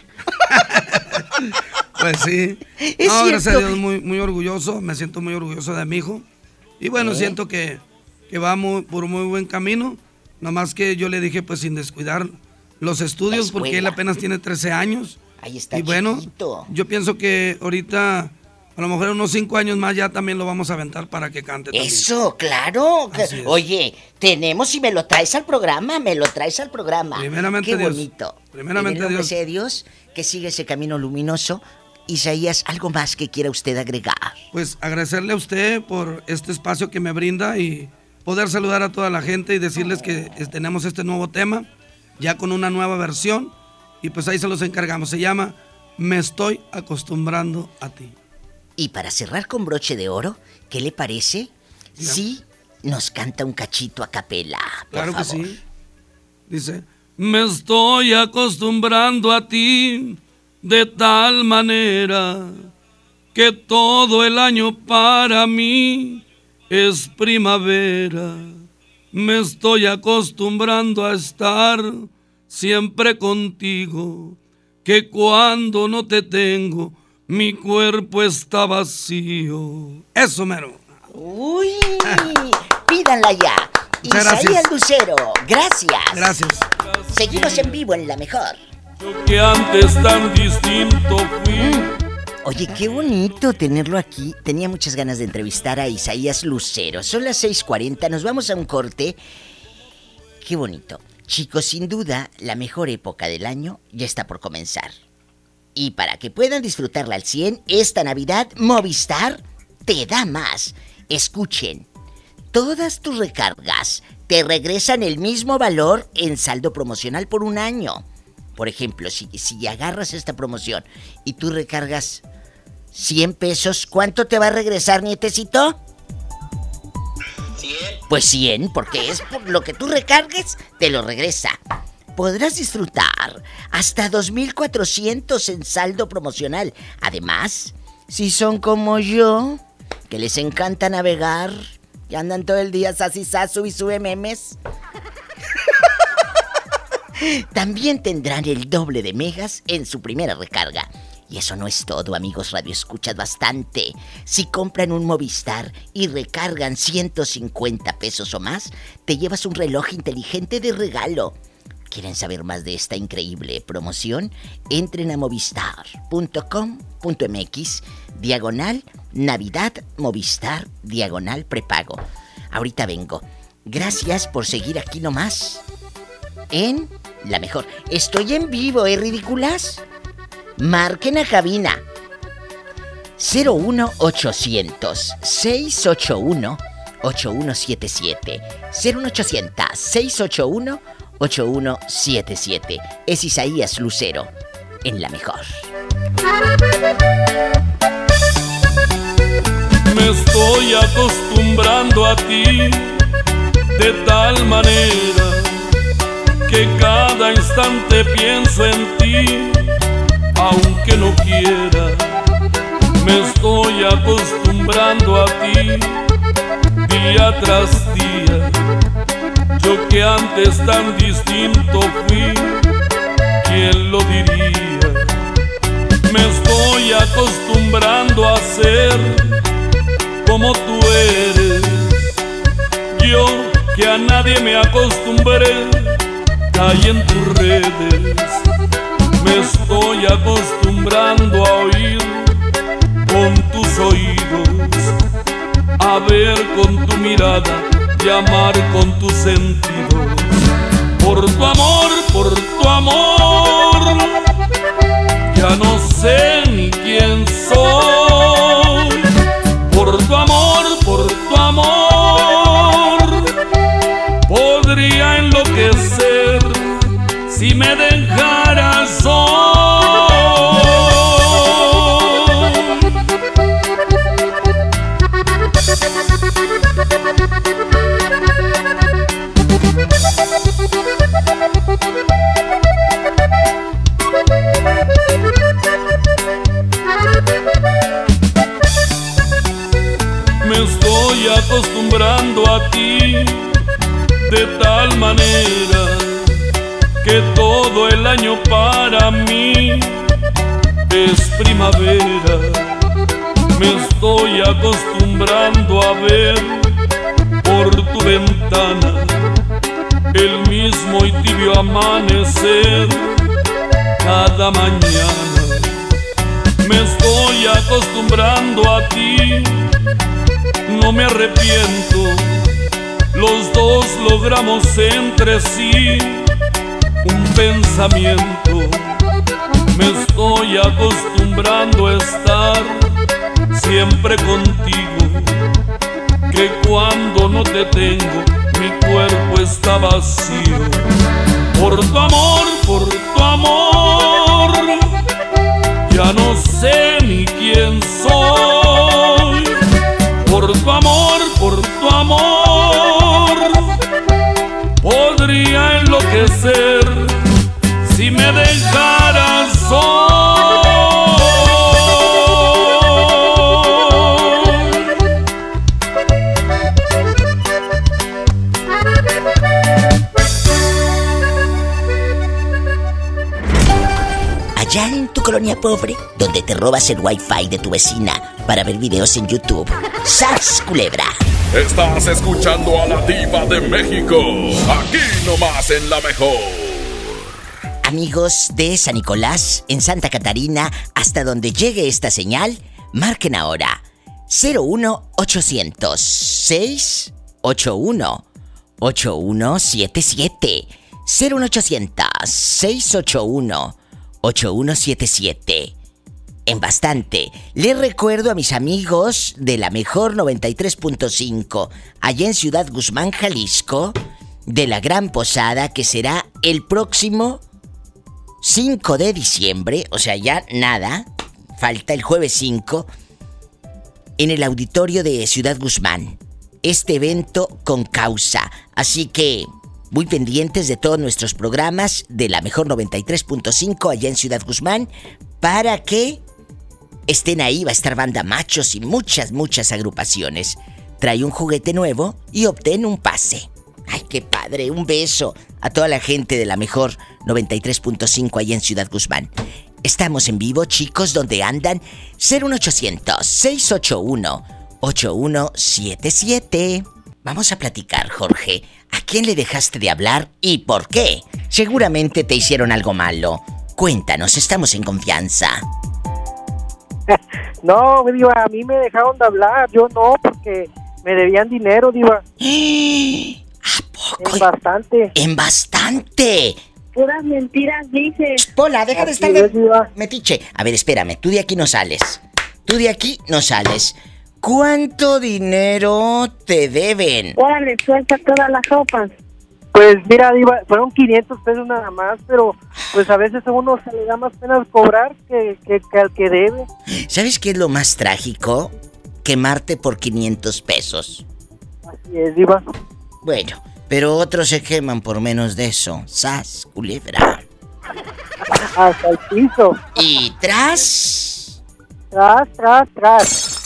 pues sí. no, gracias a Dios, muy, muy orgulloso, me siento muy orgulloso de mi hijo. Y bueno, siento que, que va por muy buen camino Nada más que yo le dije, pues sin descuidar los estudios, porque él apenas tiene 13 años. Ahí está. Y bueno, yo pienso que ahorita, a lo mejor unos 5 años más, ya también lo vamos a aventar para que cante. Eso, claro. Oye, tenemos y me lo traes al programa, me lo traes al programa. Primeramente Qué Dios. bonito. Primeramente en el Dios. Dios, que sigue ese camino luminoso. Isaías, ¿algo más que quiera usted agregar? Pues agradecerle a usted por este espacio que me brinda y poder saludar a toda la gente y decirles que tenemos este nuevo tema, ya con una nueva versión, y pues ahí se los encargamos. Se llama Me estoy acostumbrando a ti. Y para cerrar con broche de oro, ¿qué le parece si nos canta un cachito a capela? claro que sí. Dice, me estoy acostumbrando a ti de tal manera que todo el año para mí es primavera, me estoy acostumbrando a estar siempre contigo, que cuando no te tengo, mi cuerpo está vacío. Eso, mero. Uy, pídanla ya. Isaías Lucero, gracias. Gracias. Seguimos en vivo en la mejor. Yo que antes tan distinto fui. Mm. Oye, qué bonito tenerlo aquí. Tenía muchas ganas de entrevistar a Isaías Lucero. Son las 6:40, nos vamos a un corte. Qué bonito. Chicos, sin duda, la mejor época del año ya está por comenzar. Y para que puedan disfrutarla al 100, esta Navidad Movistar te da más. Escuchen, todas tus recargas te regresan el mismo valor en saldo promocional por un año. Por ejemplo, si, si agarras esta promoción y tú recargas 100 pesos, ¿cuánto te va a regresar, nietecito? 100. Pues 100, porque es por lo que tú recargues, te lo regresa. Podrás disfrutar hasta 2.400 en saldo promocional. Además, si son como yo, que les encanta navegar, y andan todo el día sasi sasu y sube memes. También tendrán el doble de megas en su primera recarga. Y eso no es todo, amigos Radio Escuchad bastante. Si compran un Movistar y recargan 150 pesos o más, te llevas un reloj inteligente de regalo. ¿Quieren saber más de esta increíble promoción? Entren a movistar.com.mx, diagonal Navidad Movistar, diagonal prepago. Ahorita vengo. Gracias por seguir aquí nomás. En la mejor. Estoy en vivo, ¿eh, ridículas? Marquen a cabina 01800 681 8177. 01800-681-8177. Es Isaías Lucero, en la mejor. Me estoy acostumbrando a ti de tal manera que cada instante pienso en ti, aunque no quiera. Me estoy acostumbrando a ti día tras día. Yo que antes tan distinto fui, ¿quién lo diría? Me estoy acostumbrando a ser como tú eres. Yo que a nadie me acostumbré, caí en tus redes. Me estoy acostumbrando a oír con tus oídos, a ver con tu mirada y amar con tus sentidos. Por tu amor, por tu amor, ya no sé ni quién manera que todo el año para mí es primavera. Me estoy acostumbrando a ver por tu ventana el mismo y tibio amanecer cada mañana. Me estoy acostumbrando a ti, no me arrepiento. Los dos logramos entre sí un pensamiento. Me estoy acostumbrando a estar siempre contigo. Que cuando no te tengo, mi cuerpo está vacío. Por tu amor, por tu amor, ya no sé ni quién colonia pobre, donde te robas el wifi de tu vecina para ver videos en YouTube. ¡Sas, culebra! Estás escuchando a la diva de México. Aquí nomás en la mejor. Amigos de San Nicolás, en Santa Catarina, hasta donde llegue esta señal, marquen ahora 01800 681 8177 01800 681 8177 en bastante. Les recuerdo a mis amigos de la mejor 93.5, allá en Ciudad Guzmán, Jalisco, de la Gran Posada, que será el próximo 5 de diciembre, o sea, ya nada, falta el jueves 5, en el auditorio de Ciudad Guzmán. Este evento con causa. Así que muy pendientes de todos nuestros programas de la mejor 93.5 allá en Ciudad Guzmán para que estén ahí. Va a estar banda machos y muchas, muchas agrupaciones. Trae un juguete nuevo y obtén un pase. ¡Ay, qué padre! Un beso a toda la gente de la mejor 93.5 allá en Ciudad Guzmán. Estamos en vivo, chicos, donde andan 01800 681 8177. Vamos a platicar, Jorge. ¿A quién le dejaste de hablar y por qué? Seguramente te hicieron algo malo. Cuéntanos, estamos en confianza. No, Diva, a mí me dejaron de hablar. Yo no, porque me debían dinero, Diva. ¿A poco? En bastante. En bastante. Puras mentiras dices. Pola, deja de estar es, de... Diva. Metiche. A ver, espérame, tú de aquí no sales. Tú de aquí no sales. ¿Cuánto dinero te deben? Órale, suelta todas las sopas. Pues mira, Diva, fueron 500 pesos nada más, pero pues a veces a uno se le da más pena cobrar que, que, que al que debe. ¿Sabes qué es lo más trágico? Quemarte por 500 pesos. Así es, Diva. Bueno, pero otros se queman por menos de eso. ¡Sas, culebra! Hasta el piso. Y tras. Tras, tras, tras.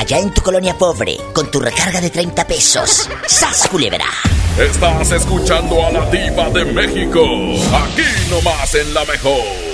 Allá en tu colonia pobre, con tu recarga de 30 pesos. ¡Sas, culebra! Estás escuchando a la diva de México. Aquí nomás en la mejor.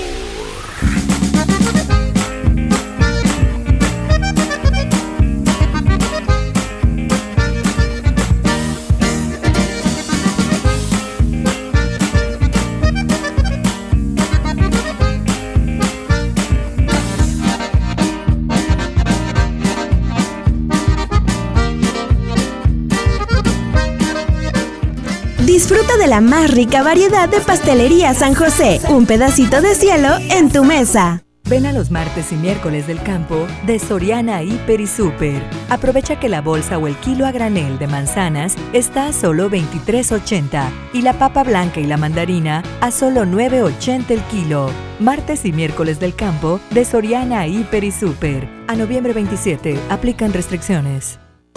Disfruta de la más rica variedad de pastelería San José. Un pedacito de cielo en tu mesa. Ven a los martes y miércoles del campo de Soriana Hiper y Super. Aprovecha que la bolsa o el kilo a granel de manzanas está a solo 23.80 y la papa blanca y la mandarina a solo 9.80 el kilo. Martes y miércoles del campo de Soriana Hiper y Super. A noviembre 27 aplican restricciones.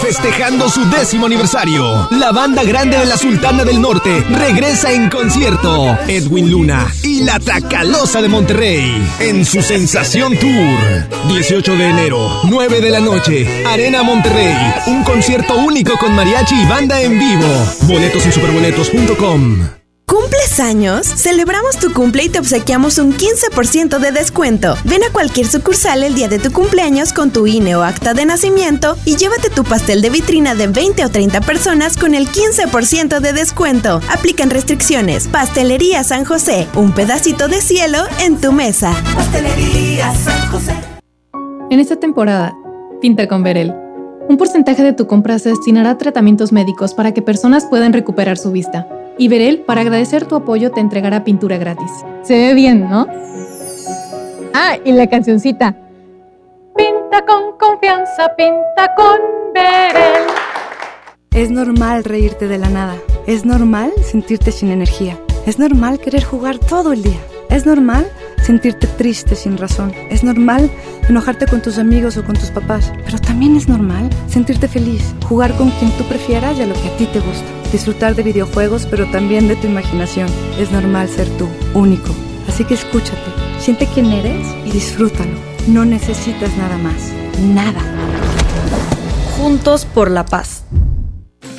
Festejando su décimo aniversario, la banda grande de la Sultana del Norte regresa en concierto. Edwin Luna y la Tracalosa de Monterrey en su Sensación Tour. 18 de enero, 9 de la noche, Arena Monterrey. Un concierto único con mariachi y banda en vivo. Boletos en superboletos.com. ¿Cumples años? Celebramos tu cumple y te obsequiamos un 15% de descuento. Ven a cualquier sucursal el día de tu cumpleaños con tu INE o acta de nacimiento y llévate tu pastel de vitrina de 20 o 30 personas con el 15% de descuento. Aplican restricciones. Pastelería San José, un pedacito de cielo en tu mesa. Pastelería San José. En esta temporada, pinta con Verel. Un porcentaje de tu compra se destinará a tratamientos médicos para que personas puedan recuperar su vista. Y Verel, para agradecer tu apoyo, te entregará pintura gratis. Se ve bien, ¿no? Ah, y la cancioncita. Pinta con confianza, pinta con Verel. Es normal reírte de la nada. Es normal sentirte sin energía. Es normal querer jugar todo el día. Es normal sentirte triste sin razón. Es normal enojarte con tus amigos o con tus papás. Pero también es normal sentirte feliz, jugar con quien tú prefieras y a lo que a ti te gusta. Disfrutar de videojuegos, pero también de tu imaginación. Es normal ser tú, único. Así que escúchate, siente quién eres y disfrútalo. No necesitas nada más. Nada. Juntos por la paz.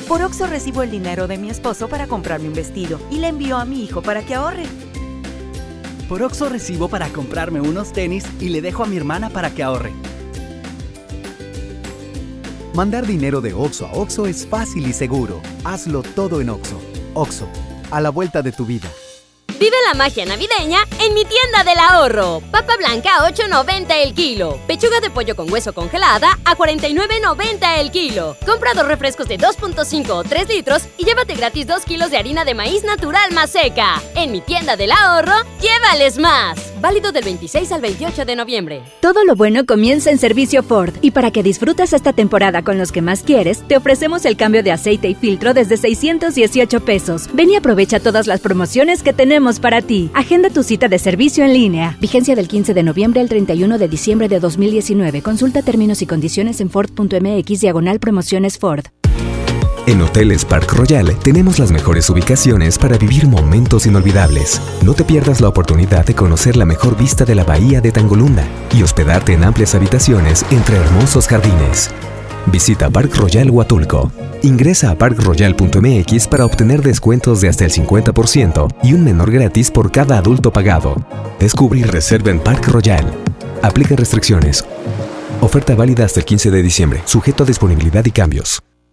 Por Oxo recibo el dinero de mi esposo para comprarme un vestido y le envío a mi hijo para que ahorre. Por Oxo recibo para comprarme unos tenis y le dejo a mi hermana para que ahorre. Mandar dinero de Oxo a Oxo es fácil y seguro. Hazlo todo en Oxo. Oxo, a la vuelta de tu vida. Vive la magia navideña en mi tienda del ahorro. Papa blanca a 8.90 el kilo. Pechuga de pollo con hueso congelada a 49.90 el kilo. Compra dos refrescos de 2.5 o 3 litros y llévate gratis 2 kilos de harina de maíz natural más seca. En mi tienda del ahorro, llévales más. Válido del 26 al 28 de noviembre. Todo lo bueno comienza en Servicio Ford y para que disfrutes esta temporada con los que más quieres, te ofrecemos el cambio de aceite y filtro desde 618 pesos. Ven y aprovecha todas las promociones que tenemos para ti. Agenda tu cita de servicio en línea. Vigencia del 15 de noviembre al 31 de diciembre de 2019. Consulta términos y condiciones en Ford.mx diagonal promociones Ford. En Hoteles Park Royal tenemos las mejores ubicaciones para vivir momentos inolvidables. No te pierdas la oportunidad de conocer la mejor vista de la bahía de Tangolunda y hospedarte en amplias habitaciones entre hermosos jardines. Visita Park Royal Huatulco. Ingresa a parkroyal.mx para obtener descuentos de hasta el 50% y un menor gratis por cada adulto pagado. Descubre y reserva en Park Royal. Aplica restricciones. Oferta válida hasta el 15 de diciembre, sujeto a disponibilidad y cambios.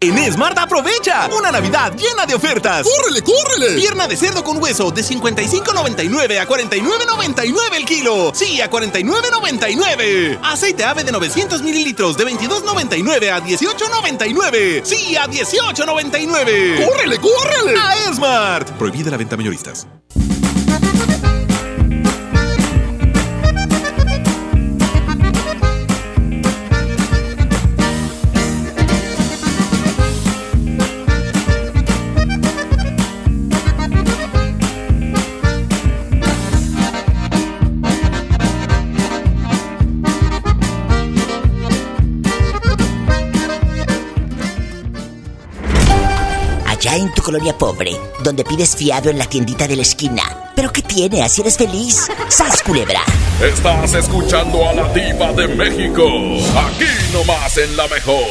En Smart aprovecha una Navidad llena de ofertas. ¡Córrele, córrele! Pierna de cerdo con hueso de 55.99 a 49.99 el kilo. Sí, a 49.99. Aceite ave de 900 mililitros de 22.99 a 18.99. Sí, a 18.99. ¡Córrele, córrele! A Smart. Prohibida la venta mayoristas. En tu colonia pobre, donde pides fiado en la tiendita de la esquina. ¿Pero qué tiene? ¿Así eres feliz? ¡Sas, culebra! Estás escuchando a la diva de México. Aquí nomás en la mejor.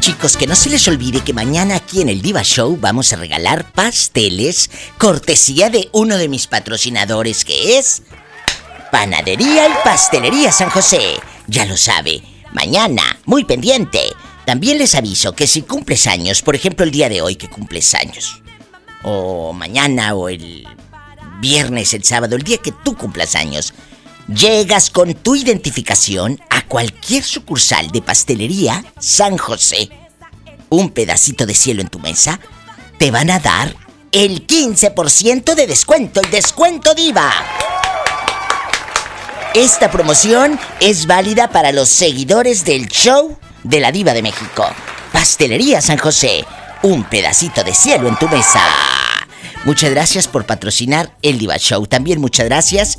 Chicos, que no se les olvide que mañana aquí en el Diva Show vamos a regalar pasteles cortesía de uno de mis patrocinadores que es Panadería y Pastelería San José. Ya lo sabe. Mañana, muy pendiente. También les aviso que si cumples años, por ejemplo el día de hoy que cumples años, o mañana o el viernes, el sábado, el día que tú cumplas años, llegas con tu identificación a cualquier sucursal de pastelería San José, un pedacito de cielo en tu mesa, te van a dar el 15% de descuento, el descuento diva. Esta promoción es válida para los seguidores del show de la Diva de México. Pastelería San José, un pedacito de cielo en tu mesa. Muchas gracias por patrocinar el Diva Show. También muchas gracias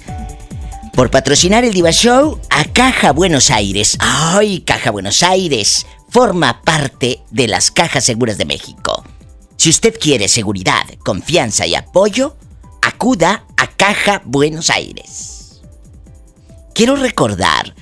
por patrocinar el Diva Show a Caja Buenos Aires. ¡Ay, Caja Buenos Aires! Forma parte de las Cajas Seguras de México. Si usted quiere seguridad, confianza y apoyo, acuda a Caja Buenos Aires. Quiero recordar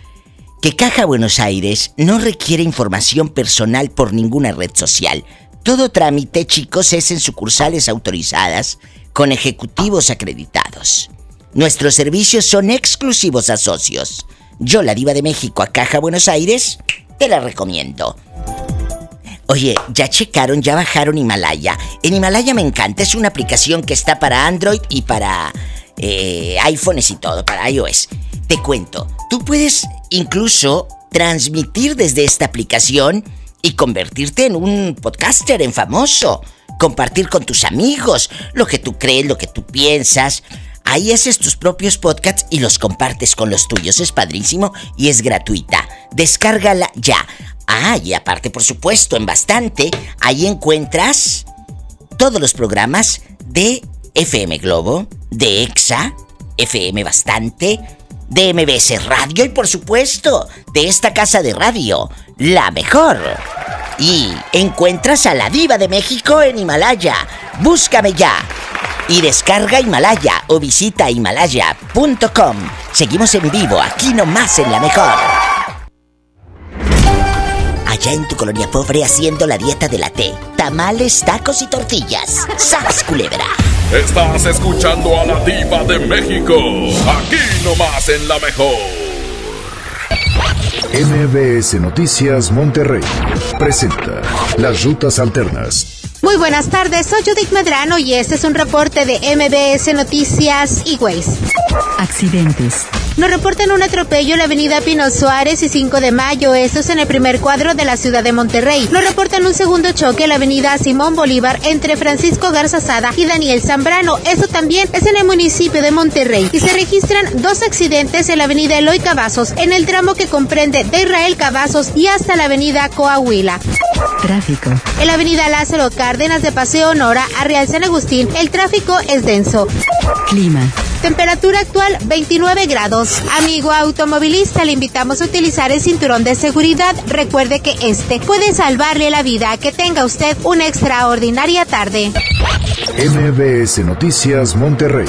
que Caja Buenos Aires no requiere información personal por ninguna red social. Todo trámite, chicos, es en sucursales autorizadas con ejecutivos acreditados. Nuestros servicios son exclusivos a socios. Yo, la diva de México a Caja Buenos Aires, te la recomiendo. Oye, ya checaron, ya bajaron Himalaya. En Himalaya me encanta, es una aplicación que está para Android y para eh, iPhones y todo, para iOS. Te cuento, tú puedes incluso transmitir desde esta aplicación y convertirte en un podcaster, en famoso. Compartir con tus amigos lo que tú crees, lo que tú piensas. Ahí haces tus propios podcasts y los compartes con los tuyos. Es padrísimo y es gratuita. Descárgala ya. Ah, y aparte, por supuesto, en bastante, ahí encuentras todos los programas de FM Globo, de EXA, FM Bastante, de MBS Radio y por supuesto de esta casa de radio, la mejor. Y encuentras a la diva de México en Himalaya. Búscame ya. Y descarga Himalaya o visita himalaya.com. Seguimos en vivo aquí nomás en la mejor. Allá en tu colonia pobre haciendo la dieta de la T. Tamales, tacos y tortillas. ¡Sas, culebra! Estás escuchando a la diva de México. Aquí nomás en la mejor. MBS Noticias Monterrey presenta Las Rutas Alternas. Muy buenas tardes, soy Judith Medrano y este es un reporte de MBS Noticias y Accidentes. Nos reportan un atropello en la avenida Pino Suárez y 5 de Mayo, esto es en el primer cuadro de la ciudad de Monterrey. Nos reportan un segundo choque en la avenida Simón Bolívar entre Francisco Garza Sada y Daniel Zambrano, esto también es en el municipio de Monterrey. Y se registran dos accidentes en la avenida Eloy Cavazos, en el tramo que comprende de Israel Cavazos y hasta la avenida Coahuila. Tráfico. En la avenida Lázaro Cárdenas de Paseo Nora a Real San Agustín, el tráfico es denso. Clima. Temperatura actual 29 grados. Amigo automovilista, le invitamos a utilizar el cinturón de seguridad. Recuerde que este puede salvarle la vida. Que tenga usted una extraordinaria tarde. MBS Noticias Monterrey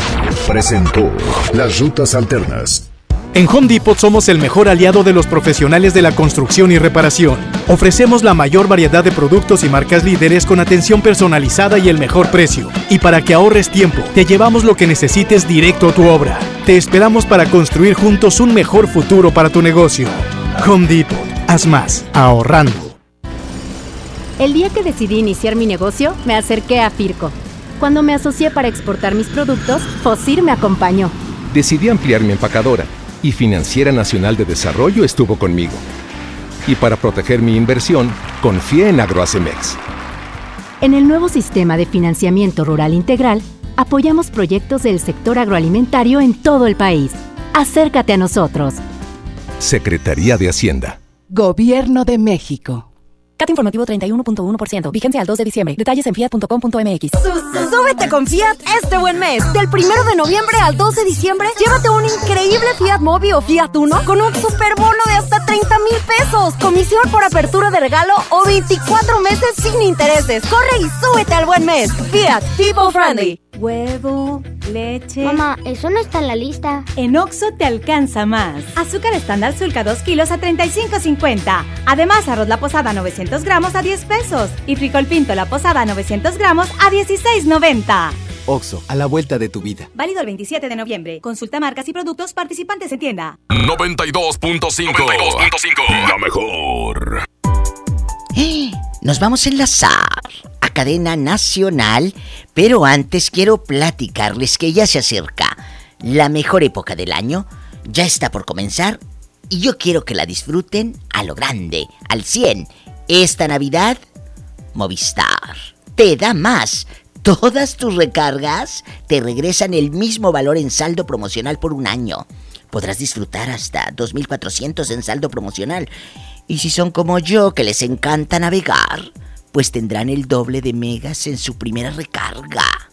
presentó Las Rutas Alternas. En Home Depot somos el mejor aliado de los profesionales de la construcción y reparación. Ofrecemos la mayor variedad de productos y marcas líderes con atención personalizada y el mejor precio. Y para que ahorres tiempo, te llevamos lo que necesites directo a tu obra. Te esperamos para construir juntos un mejor futuro para tu negocio. Home Depot, haz más, ahorrando. El día que decidí iniciar mi negocio, me acerqué a Firco. Cuando me asocié para exportar mis productos, Fosir me acompañó. Decidí ampliar mi empacadora y Financiera Nacional de Desarrollo estuvo conmigo. Y para proteger mi inversión, confié en Agroacemex. En el nuevo sistema de financiamiento rural integral, apoyamos proyectos del sector agroalimentario en todo el país. Acércate a nosotros. Secretaría de Hacienda. Gobierno de México. CAT informativo 31.1%. Vigencia al 2 de diciembre. Detalles en fiat.com.mx. Súbete con Fiat este buen mes. Del 1 de noviembre al 12 de diciembre, llévate un increíble Fiat Mobi o Fiat Uno con un superbono de hasta 30 mil pesos. Comisión por apertura de regalo o 24 meses sin intereses. Corre y súbete al buen mes. Fiat People Friendly. Huevo, leche. Mamá, eso no está en la lista. En Oxo te alcanza más. Azúcar estándar Sulca 2 kilos a 35.50. Además, arroz la posada 900 gramos a 10 pesos. Y frijol pinto la posada 900 gramos a 16.90. Oxo, a la vuelta de tu vida. Válido el 27 de noviembre. Consulta marcas y productos participantes en tienda. 92.5. 92.5. La mejor. Nos vamos a enlazar a cadena nacional, pero antes quiero platicarles que ya se acerca la mejor época del año, ya está por comenzar y yo quiero que la disfruten a lo grande, al 100. Esta Navidad, Movistar te da más. Todas tus recargas te regresan el mismo valor en saldo promocional por un año. Podrás disfrutar hasta 2.400 en saldo promocional. Y si son como yo, que les encanta navegar, pues tendrán el doble de megas en su primera recarga.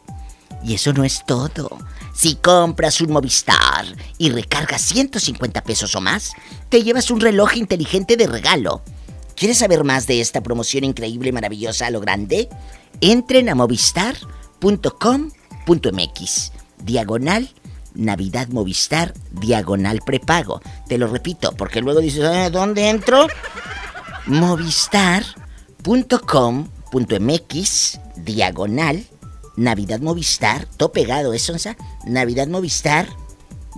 Y eso no es todo. Si compras un Movistar y recargas 150 pesos o más, te llevas un reloj inteligente de regalo. ¿Quieres saber más de esta promoción increíble, maravillosa, a lo grande? Entren a movistar.com.mx. Diagonal Navidad Movistar diagonal prepago. Te lo repito, porque luego dices, "Ah, ¿dónde entro? Movistar.com.mx diagonal Navidad Movistar, todo pegado, ¿es onza? Navidad Movistar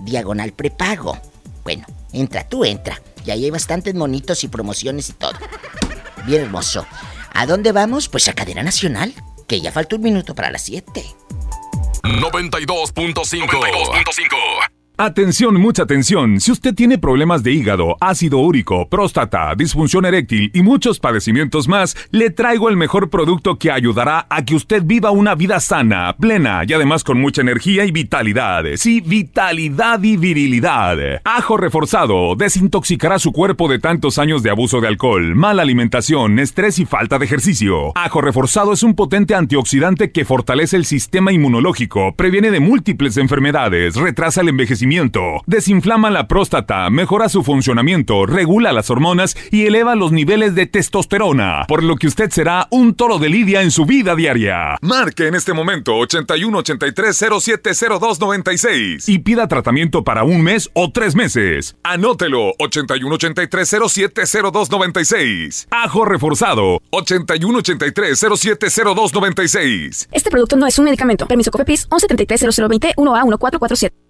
diagonal prepago. Bueno, entra, tú entra. Y ahí hay bastantes monitos y promociones y todo. Bien hermoso. ¿A dónde vamos? Pues a Cadena Nacional, que ya falta un minuto para las 7. 92.5. 92.5. Atención, mucha atención. Si usted tiene problemas de hígado, ácido úrico, próstata, disfunción eréctil y muchos padecimientos más, le traigo el mejor producto que ayudará a que usted viva una vida sana, plena y además con mucha energía y vitalidad. Sí, vitalidad y virilidad. Ajo reforzado desintoxicará su cuerpo de tantos años de abuso de alcohol, mala alimentación, estrés y falta de ejercicio. Ajo reforzado es un potente antioxidante que fortalece el sistema inmunológico, previene de múltiples enfermedades, retrasa el envejecimiento, desinflama la próstata, mejora su funcionamiento, regula las hormonas y eleva los niveles de testosterona, por lo que usted será un toro de lidia en su vida diaria. Marque en este momento 81 83 07 02 96 y pida tratamiento para un mes o tres meses. Anótelo 81 83 07 02 96. Ajo reforzado 81 83 07 02 96. Este producto no es un medicamento. Permiso COFEPRIS 1173 0020 1A1447.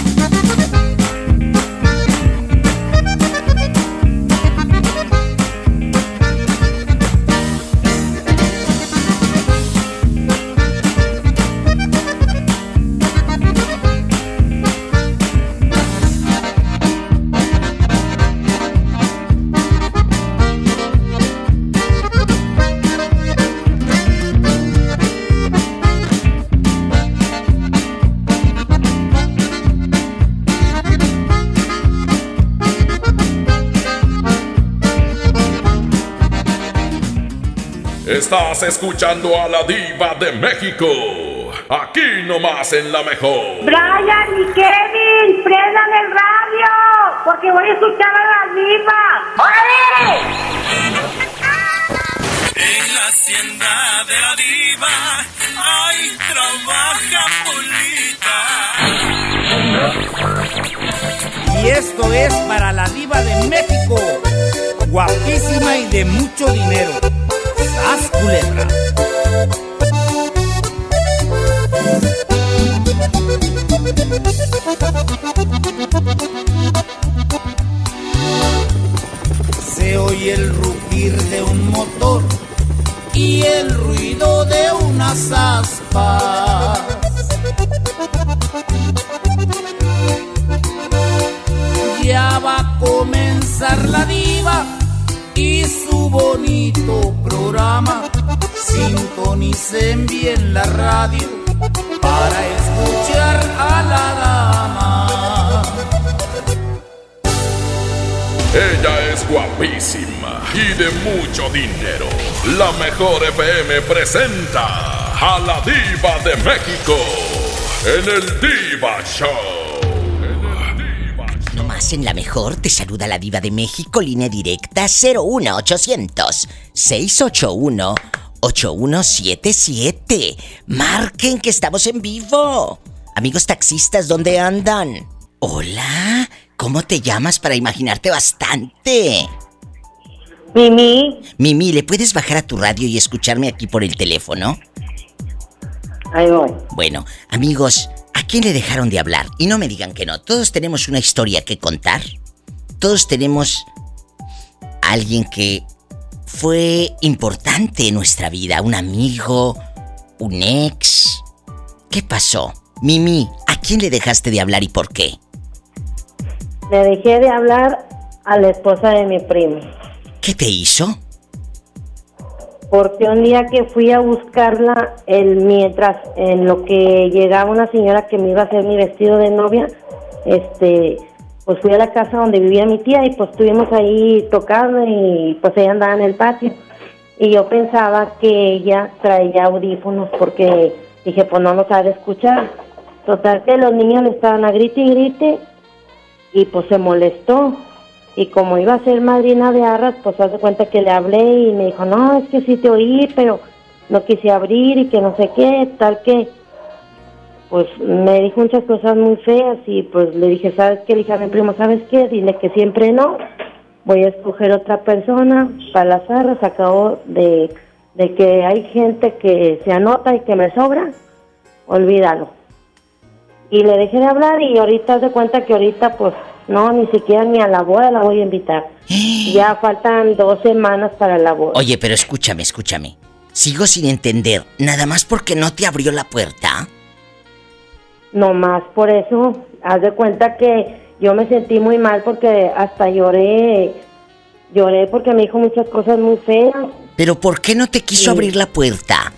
Estás escuchando a la diva de México. Aquí nomás en la mejor. Brian y Kevin, prendan el radio, porque voy a escuchar a la diva. ¡Órale! En la hacienda de la diva, ay, trabaja Polita. Y esto es para la diva de México, guapísima y de mucho dinero. Se oye el rugir de un motor y el ruido de unas aspas. Ya va a comenzar la diva y su bonito programa. Sintonicen bien la radio para escuchar a la dama. Ella es guapísima y de mucho dinero. La mejor FM presenta a la diva de México en el Diva Show. Más en la mejor te saluda la diva de México, línea directa 01800 681 8177. Marquen que estamos en vivo. Amigos taxistas, ¿dónde andan? Hola, ¿cómo te llamas para imaginarte bastante? Mimi. Mimi, ¿le puedes bajar a tu radio y escucharme aquí por el teléfono? Ahí voy. Bueno, amigos, ¿a quién le dejaron de hablar? Y no me digan que no, todos tenemos una historia que contar. Todos tenemos a alguien que fue importante en nuestra vida, un amigo, un ex. ¿Qué pasó? Mimi, ¿a quién le dejaste de hablar y por qué? Le dejé de hablar a la esposa de mi primo. ¿Qué te hizo? Porque un día que fui a buscarla, el, mientras en lo que llegaba una señora que me iba a hacer mi vestido de novia, este, pues fui a la casa donde vivía mi tía y pues estuvimos ahí tocando y pues ella andaba en el patio. Y yo pensaba que ella traía audífonos porque dije, pues no nos ha de escuchar. Total que los niños le estaban a grite y grite y pues se molestó. Y como iba a ser madrina de arras, pues hace cuenta que le hablé y me dijo, no, es que sí te oí, pero no quise abrir y que no sé qué, tal que pues me dijo muchas cosas muy feas y pues le dije, ¿sabes qué? Le dije a mi primo, ¿sabes qué? Dile que siempre no. Voy a escoger otra persona para las arras. Acabo de, de que hay gente que se anota y que me sobra. Olvídalo. Y le dejé de hablar y ahorita se cuenta que ahorita pues no, ni siquiera ni a la boda la voy a invitar. ya faltan dos semanas para la boda. Oye, pero escúchame, escúchame. Sigo sin entender, nada más porque no te abrió la puerta. No más por eso, haz de cuenta que yo me sentí muy mal porque hasta lloré, lloré porque me dijo muchas cosas muy feas. Pero ¿por qué no te quiso Sí. abrir la puerta?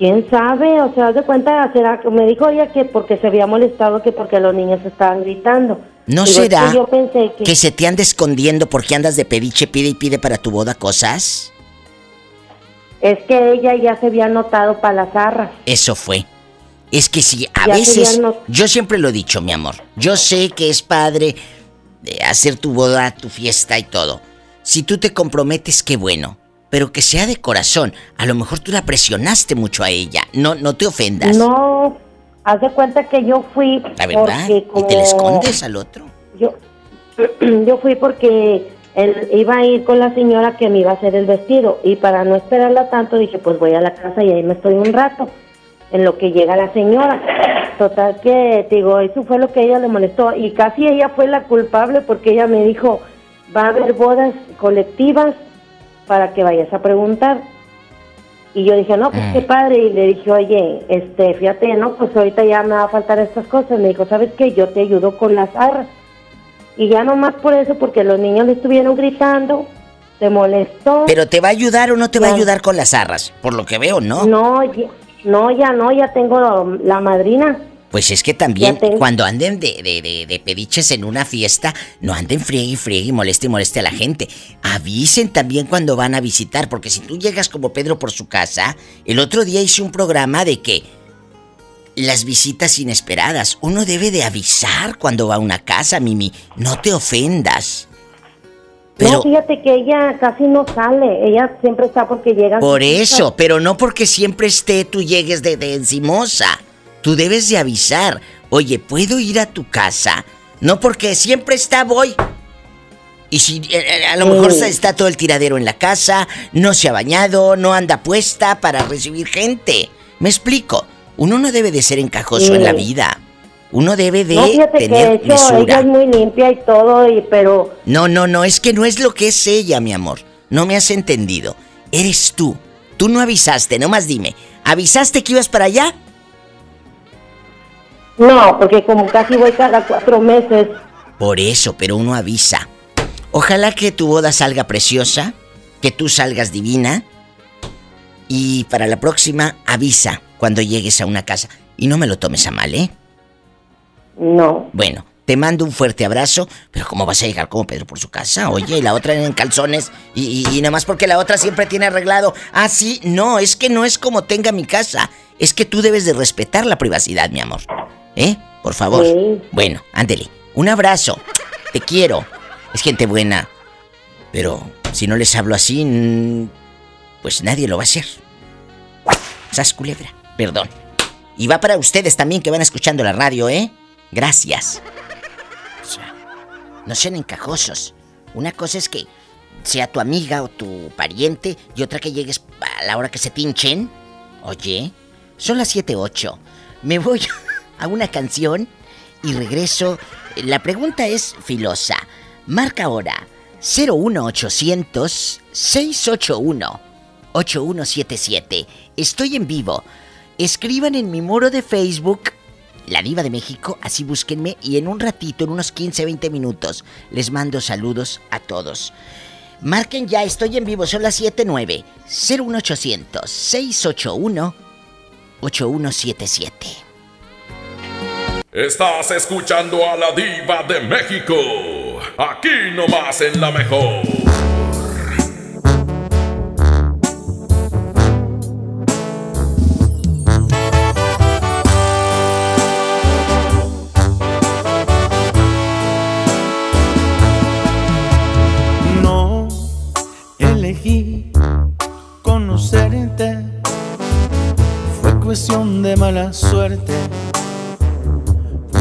¿Quién sabe? O sea, haz de cuenta, será que me dijo ella que porque se había molestado, que porque los niños estaban gritando. ¿No Digo, es será que yo pensé que... que se te anda escondiendo porque andas de pediche, pide y pide para tu boda cosas? Es que ella ya se había notado para las arras. Eso fue. Es que si a Ya veces, yo siempre lo he dicho, mi amor, yo sé que es padre eh, hacer tu boda, tu fiesta y todo. Si tú te comprometes, qué bueno, pero que sea de corazón. A lo mejor tú la presionaste mucho a ella, no, no te ofendas. No, haz de cuenta que yo fui La verdad, y te le escondes al otro. Yo, yo fui porque él iba a ir con la señora que me iba a hacer el vestido y para no esperarla tanto dije pues voy a la casa y ahí me estoy un rato en lo que llega la señora. Total que digo, eso fue lo que ella le molestó y casi ella fue la culpable porque ella me dijo va a haber bodas colectivas para que vayas a preguntar. Y yo dije, no, pues qué padre. Y le dije, oye, este, fíjate, no, pues ahorita ya me va a faltar estas cosas. Me dijo, ¿sabes qué? Yo te ayudo con las arras. Y ya nomás por eso, porque los niños le estuvieron gritando, se molestó. Pero te va a ayudar o no te va a ayudar con las arras, por lo que veo, ¿no? No, ya, no, ya no, ya tengo la madrina. Pues es que también te- cuando anden de, de, de- de pediches en una fiesta, no anden friegue y friegue y moleste y moleste a la gente. Avisen también cuando van a visitar, porque si tú llegas como Pedro por su casa, el otro día hice un programa de que las visitas inesperadas, uno debe de avisar cuando va a una casa, Mimi, no te ofendas. Pero No, fíjate que ella casi no sale. Ella siempre está porque llega. por eso, pero no porque siempre esté tú llegues de, de encimosa. Tú debes de avisar. Oye, ¿puedo ir a tu casa? No porque siempre está, voy. Y si eh, eh, a lo mejor Sí. está todo el tiradero en la casa, no se ha bañado, no anda puesta para recibir gente. ¿Me explico? Uno no debe de ser encajoso en la vida. Uno debe de no, fíjate que de tener hecho ella es muy limpia y todo, y pero No, no, no, es que no es lo que es ella, mi amor. No me has entendido. Eres tú. Tú no avisaste, nomás dime. ¿Avisaste que ibas para allá? No, porque como casi voy cada cuatro meses. Por eso, pero uno avisa. Ojalá que tu boda salga preciosa, que tú salgas divina. Y para la próxima, avisa cuando llegues a una casa. Y no me lo tomes a mal, ¿eh? No. Bueno, te mando un fuerte abrazo, pero ¿cómo vas a llegar como Pedro por su casa? Oye, y la otra en calzones, y, y, y nada más porque la otra siempre tiene arreglado. Ah, sí, no, es que no es como tenga mi casa. Es que tú debes de respetar la privacidad, mi amor. ¿Eh? Por favor. Sí. Bueno, ándele. Un abrazo. Te quiero. Es gente buena. Pero si no les hablo así, pues nadie lo va a hacer. Sas culebra. Perdón. Y va para ustedes también que van escuchando la radio, ¿eh? Gracias. O sea, no sean encajosos. Una cosa es que sea tu amiga o tu pariente y otra que llegues a la hora que se tinchen. Oye, son las 7.08. Me voy a una canción y regreso. La pregunta es filosa. Marca ahora 01800 681 8177. Estoy en vivo. Escriban en mi muro de Facebook La Diva de México, así búsquenme y en un ratito, en unos 15, 20 minutos, les mando saludos a todos. Marquen ya, estoy en vivo, son las 79 01800 681 8177. Estás escuchando a la diva de México. Aquí nomás en la mejor. No elegí conocerte, fue cuestión de mala suerte,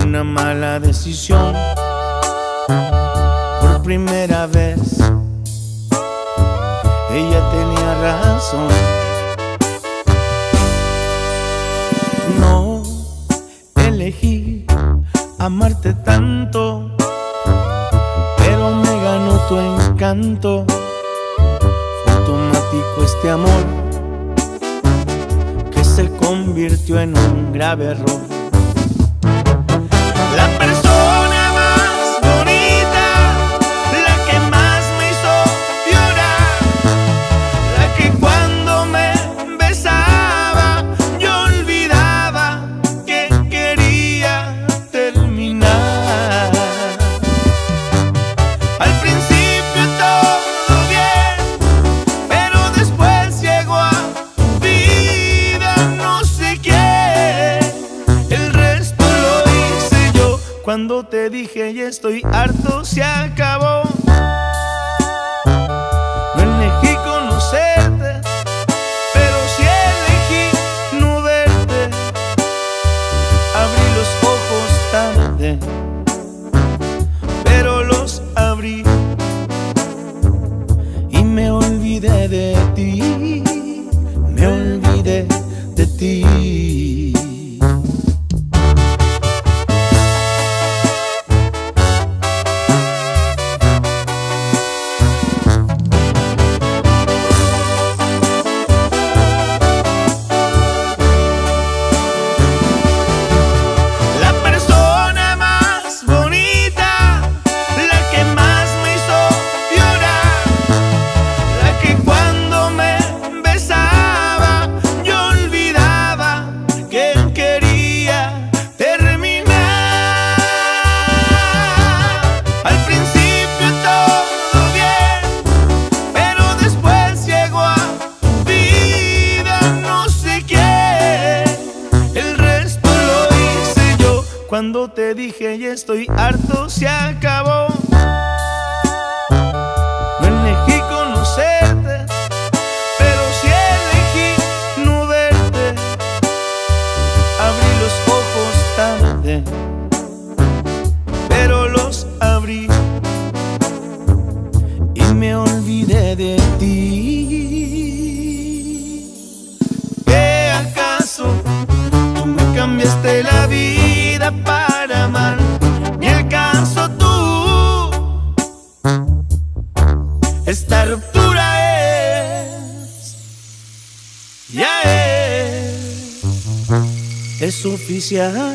una mala decisión. Por primera vez, ella tenía razón. No elegí amarte tanto pero me ganó tu encanto. Fue automático este amor que se convirtió en un grave error. Te dije ya estoy harto, se acabó. Es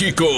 México.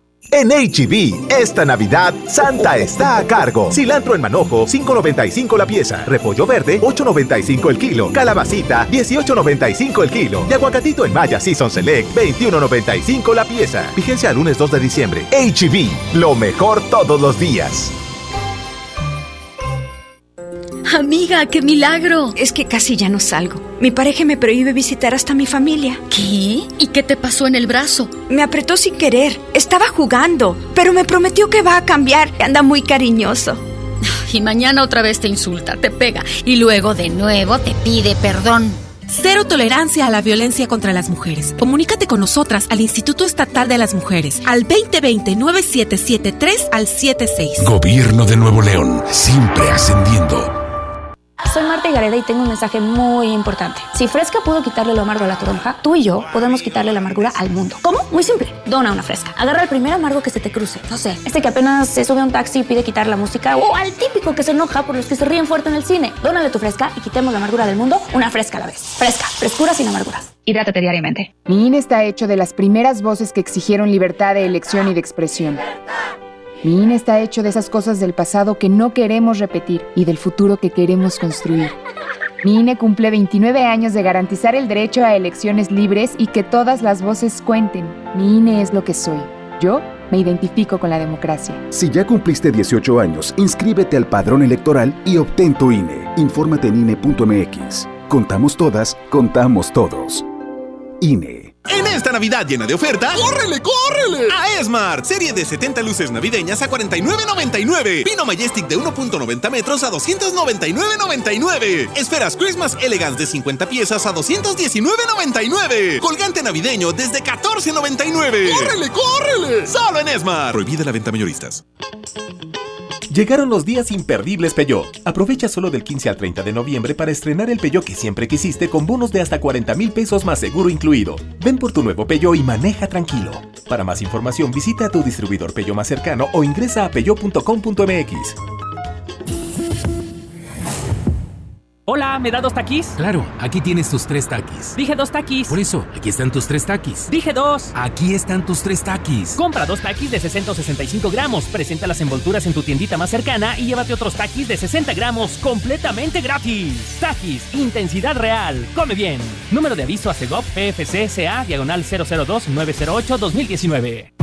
En HB, esta Navidad, Santa está a cargo. Cilantro en manojo, 5.95 la pieza. Repollo verde, 8.95 el kilo. Calabacita, 18.95 el kilo. Y aguacatito en Maya Season Select, 21.95 la pieza. Vigencia lunes 2 de diciembre. HB, lo mejor todos los días. Amiga, qué milagro. Es que casi ya no salgo. Mi pareja me prohíbe visitar hasta mi familia. ¿Qué? ¿Y qué te pasó en el brazo? Me apretó sin querer. Estaba jugando, pero me prometió que va a cambiar. Anda muy cariñoso. Y mañana otra vez te insulta, te pega y luego de nuevo te pide perdón. Cero tolerancia a la violencia contra las mujeres. Comunícate con nosotras al Instituto Estatal de las Mujeres al 2020-9773 al 76. Gobierno de Nuevo León, siempre ascendiendo. Soy Marta Gareda y tengo un mensaje muy importante. Si Fresca pudo quitarle lo amargo a la toronja, tú y yo podemos quitarle la amargura al mundo. ¿Cómo? Muy simple. Dona una Fresca. Agarra el primer amargo que se te cruce. No sé, este que apenas se sube a un taxi y pide quitar la música o al típico que se enoja por los que se ríen fuerte en el cine. Dónale tu Fresca y quitemos la amargura del mundo una Fresca a la vez. Fresca. Frescura sin amarguras. Hidrátate diariamente. Mi INE está hecho de las primeras voces que exigieron libertad de elección y de expresión. Mi INE está hecho de esas cosas del pasado que no queremos repetir y del futuro que queremos construir. Mi INE cumple 29 años de garantizar el derecho a elecciones libres y que todas las voces cuenten. Mi INE es lo que soy. Yo me identifico con la democracia. Si ya cumpliste 18 años, inscríbete al padrón electoral y obtén tu INE. Infórmate en INE.mx. Contamos todas, contamos todos. INE. En esta Navidad llena de ofertas, ¡córrele, córrele! A Esmart, serie de 70 luces navideñas a 49.99. Pino Majestic de 1.90 metros a 299.99. Esferas Christmas Elegance de 50 piezas a 219.99. Colgante navideño desde 14.99. ¡Córrele, córrele! Solo en Esmart. Prohibida la venta mayoristas. Llegaron los días imperdibles Peugeot. Aprovecha solo del 15 al 30 de noviembre para estrenar el Peugeot que siempre quisiste con bonos de hasta 40 mil pesos más seguro incluido. Ven por tu nuevo Peugeot y maneja tranquilo. Para más información visita a tu distribuidor Peugeot más cercano o ingresa a peugeot.com.mx. Hola, ¿me da dos taquis? Claro, aquí tienes tus tres taquis. Dije dos taquis. Por eso, aquí están tus tres taquis. Dije dos. Aquí están tus tres taquis. Compra dos taquis de 60 o 65 gramos. Presenta las envolturas en tu tiendita más cercana y llévate otros taquis de 60 gramos completamente gratis. Taquis, intensidad real. Come bien. Número de aviso a CEGOP PFC CA diagonal 002 908 2019.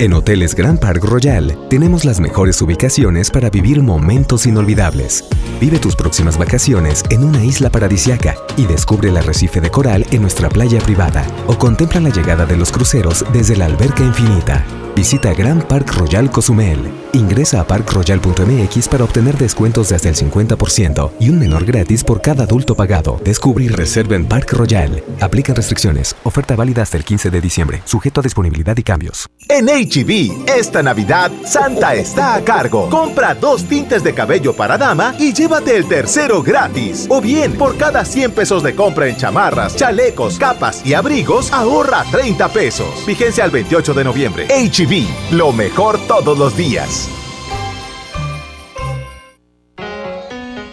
En Hoteles Grand Park Royal tenemos las mejores ubicaciones para vivir momentos inolvidables. Vive tus próximas vacaciones en una isla paradisiaca y descubre el arrecife de coral en nuestra playa privada o contempla la llegada de los cruceros desde la alberca infinita. Visita Grand Park Royal Cozumel. Ingresa a parkroyal.mx para obtener descuentos de hasta el 50% y un menor gratis por cada adulto pagado. Descubre y reserva en Park Royal. Aplican restricciones. Oferta válida hasta el 15 de diciembre. Sujeto a disponibilidad y cambios. En HB, esta Navidad, Santa está a cargo. Compra dos tintes de cabello para dama y llévate el tercero gratis. O bien, por cada 100 pesos de compra en chamarras, chalecos, capas y abrigos, ahorra 30 pesos. Vigencia al 28 de noviembre. HB, lo mejor todos los días.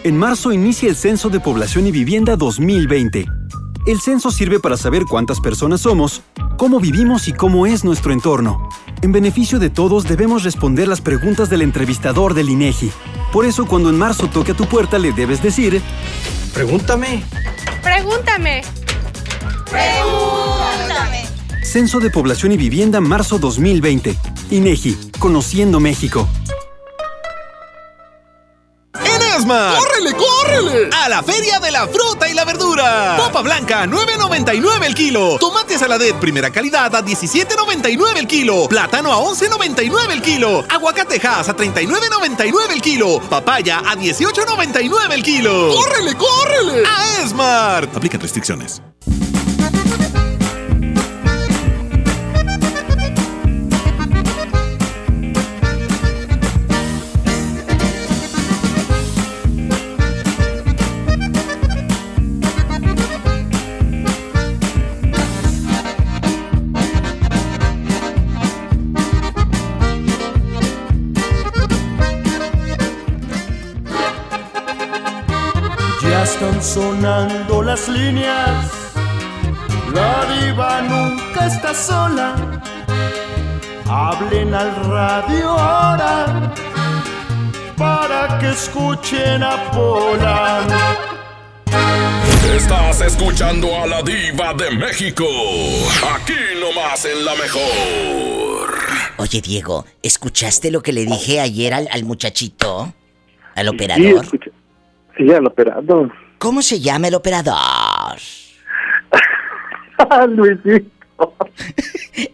En marzo inicia el Censo de Población y Vivienda 2020. El censo sirve para saber cuántas personas somos, cómo vivimos y cómo es nuestro entorno. En beneficio de todos debemos responder las preguntas del entrevistador del INEGI. Por eso cuando en marzo toque a tu puerta le debes decir, pregúntame. Pregúntame. Pregúntame. Censo de Población y Vivienda marzo 2020. INEGI, Conociendo México. En Esmar. ¡Córrele, córrele! A la Feria de la Fruta y la Verdura. Papa blanca, 9.99 el kilo. Tomate saladet primera calidad a 17.99 el kilo. Plátano a 11.99 el kilo. Aguacatejas a 39.99 el kilo. Papaya a 18.99 el kilo. ¡Córrele, córrele! A Esmar. Aplican restricciones. Sonando las líneas. La diva nunca está sola. Hablen al radio ahora para que escuchen a Pola. Estás escuchando a la diva de México. Aquí nomás en la mejor. Oye, Diego, ¿escuchaste lo que le dije ayer al, al muchachito? Al Sí, operador. escucha. Sí, al operador. ¿Cómo se llama el operador? Luisito.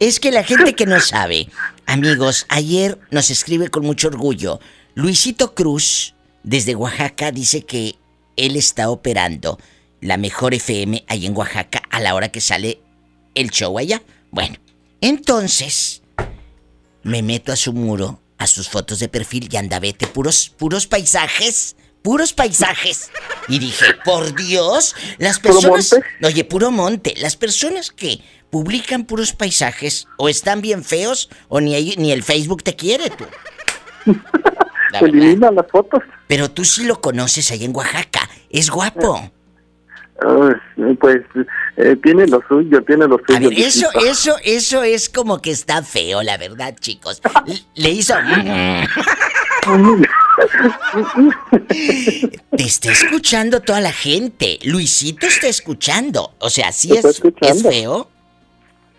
Es que la gente que no sabe, amigos, ayer nos escribe con mucho orgullo. Luisito Cruz, desde Oaxaca, dice que él está operando la mejor FM ahí en Oaxaca a la hora que sale el show allá. Bueno, entonces me meto a su muro, a sus fotos de perfil y anda, vete, puros, puros paisajes, puros paisajes. Y dije, por Dios, las ¿Puro personas... monte? Oye, puro monte. Las personas que publican puros paisajes o están bien feos o ni, ahí- ni el Facebook te quiere tú. La las fotos. Pero tú sí lo conoces ahí en Oaxaca. Es guapo. Pues eh, tiene lo suyo, tiene lo suyo. A ver, eso, eso, eso es como que está feo, la verdad, chicos. Le hizo... Te está escuchando toda la gente. Luisito está escuchando. O sea, sí es, es feo.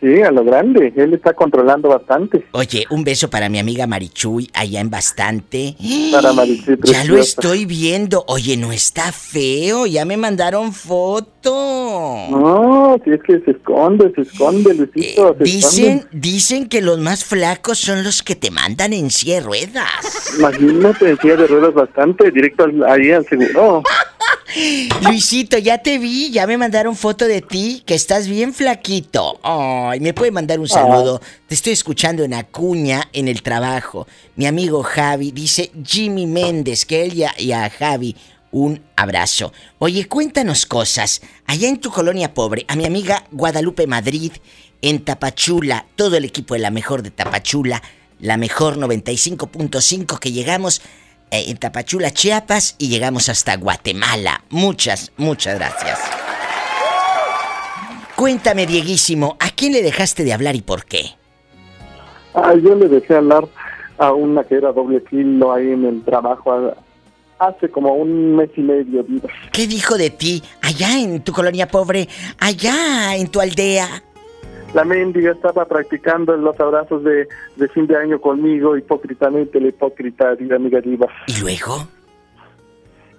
Sí, a lo grande. Él está controlando bastante. Oye, un beso para mi amiga Marichuy allá en Bastante. Para Marichuy, Ya lo estoy viendo. Oye, no está feo. Ya me mandaron foto. No, si es que se esconde, se esconde, Luisito. se Dicen, esconde. dicen que los más flacos son los que te mandan en silla de ruedas. Imagínate, en silla de ruedas bastante, directo al- ahí al seguro. Luisito, ya te vi, ya me mandaron foto de ti, que estás bien flaquito. Ay, me puede mandar un saludo. Te estoy escuchando en Acuña, en el trabajo. Mi amigo Javi dice Jimmy Méndez, que él y a, y a Javi un abrazo. Oye, cuéntanos cosas. Allá en tu colonia pobre, a mi amiga Guadalupe Madrid, en Tapachula, todo el equipo de la mejor de Tapachula, la mejor 95.5 que llegamos en Tapachula, Chiapas y llegamos hasta Guatemala. Muchas, muchas gracias. Cuéntame, Dieguísimo, ¿a quién le dejaste de hablar y por qué? Ah, yo le dejé hablar a una que era doble kilo ahí en el trabajo hace como un mes y medio. ¿Qué dijo de ti allá en tu colonia pobre, allá en tu aldea? La mendiga estaba practicando los abrazos de, de fin de año conmigo, hipócritamente, la hipócrita, diga amiga diva. ¿Y luego?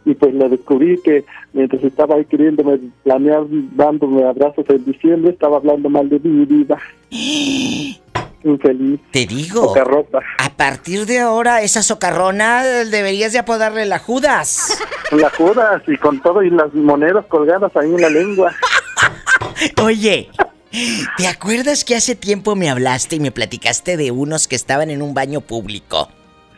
Y pues le descubrí que mientras estaba ahí queriéndome planear dándome abrazos en diciembre, estaba hablando mal de mí, diva. Infeliz. Te digo. Socarrota. A partir de ahora, esa socarrona deberías de apodarle la Judas. La Judas y con todo y las monedas colgadas ahí en la lengua. Oye, ¿te acuerdas que hace tiempo me hablaste y me platicaste de unos que estaban en un baño público?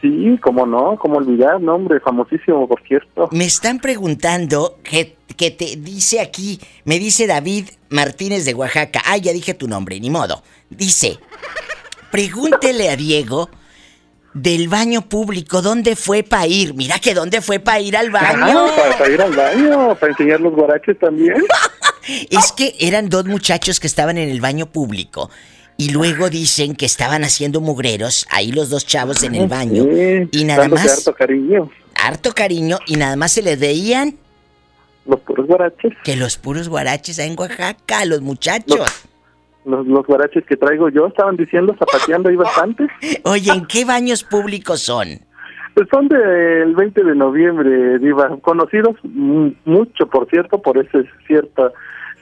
Sí, cómo no, cómo olvidar, nombre famosísimo, por cierto. Me están preguntando que, que te dice aquí, me dice David Martínez de Oaxaca. Ah, ya dije tu nombre, ni modo. Dice, pregúntele a Diego del baño público, ¿dónde fue para ir? Mira que dónde fue para ir al baño. Ah, para, para ir al baño, para enseñar los guaraches también. Es que eran dos muchachos que estaban en el baño público. Y luego dicen que estaban haciendo mugreros, ahí los dos chavos en el baño. Sí, y nada más. harto cariño. Harto cariño, y nada más se les veían. Los puros guaraches. Que los puros guaraches ahí en Oaxaca, los muchachos. Los, los guaraches que traigo yo estaban diciendo, zapateando ahí bastante. Oye, ¿en qué baños públicos son? Pues son del 20 de noviembre, Diva. Conocidos mucho, por cierto, por ese cierto,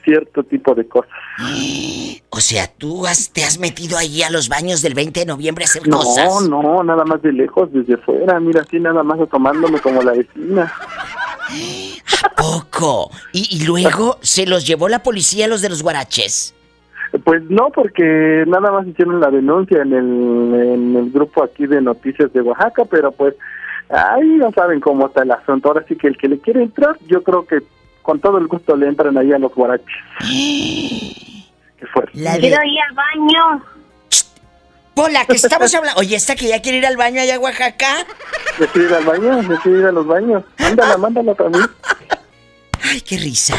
cierto tipo de cosas. O sea, tú has- te has metido ahí a los baños del 20 de noviembre a hacer No, cosas. no, nada más de lejos, desde fuera. Mira, así nada más tomándome como la vecina. Poco. Y, y luego se los llevó la policía a los de los guaraches. Pues no, porque nada más hicieron la denuncia en el, en el grupo aquí de noticias de Oaxaca, pero pues ahí no saben cómo está el asunto. Ahora sí que el que le quiere entrar, yo creo que con todo el gusto le entran ahí a los guaraches. Qué fuerte. La de- Quiero ir al baño. Pola, que estamos hablando. Oye, esta que ya quiere ir al baño allá a Oaxaca. ¿Le quiere ir al baño? ¿Le quiere ir a los baños? Mándala, mándala también. Ay, qué risa.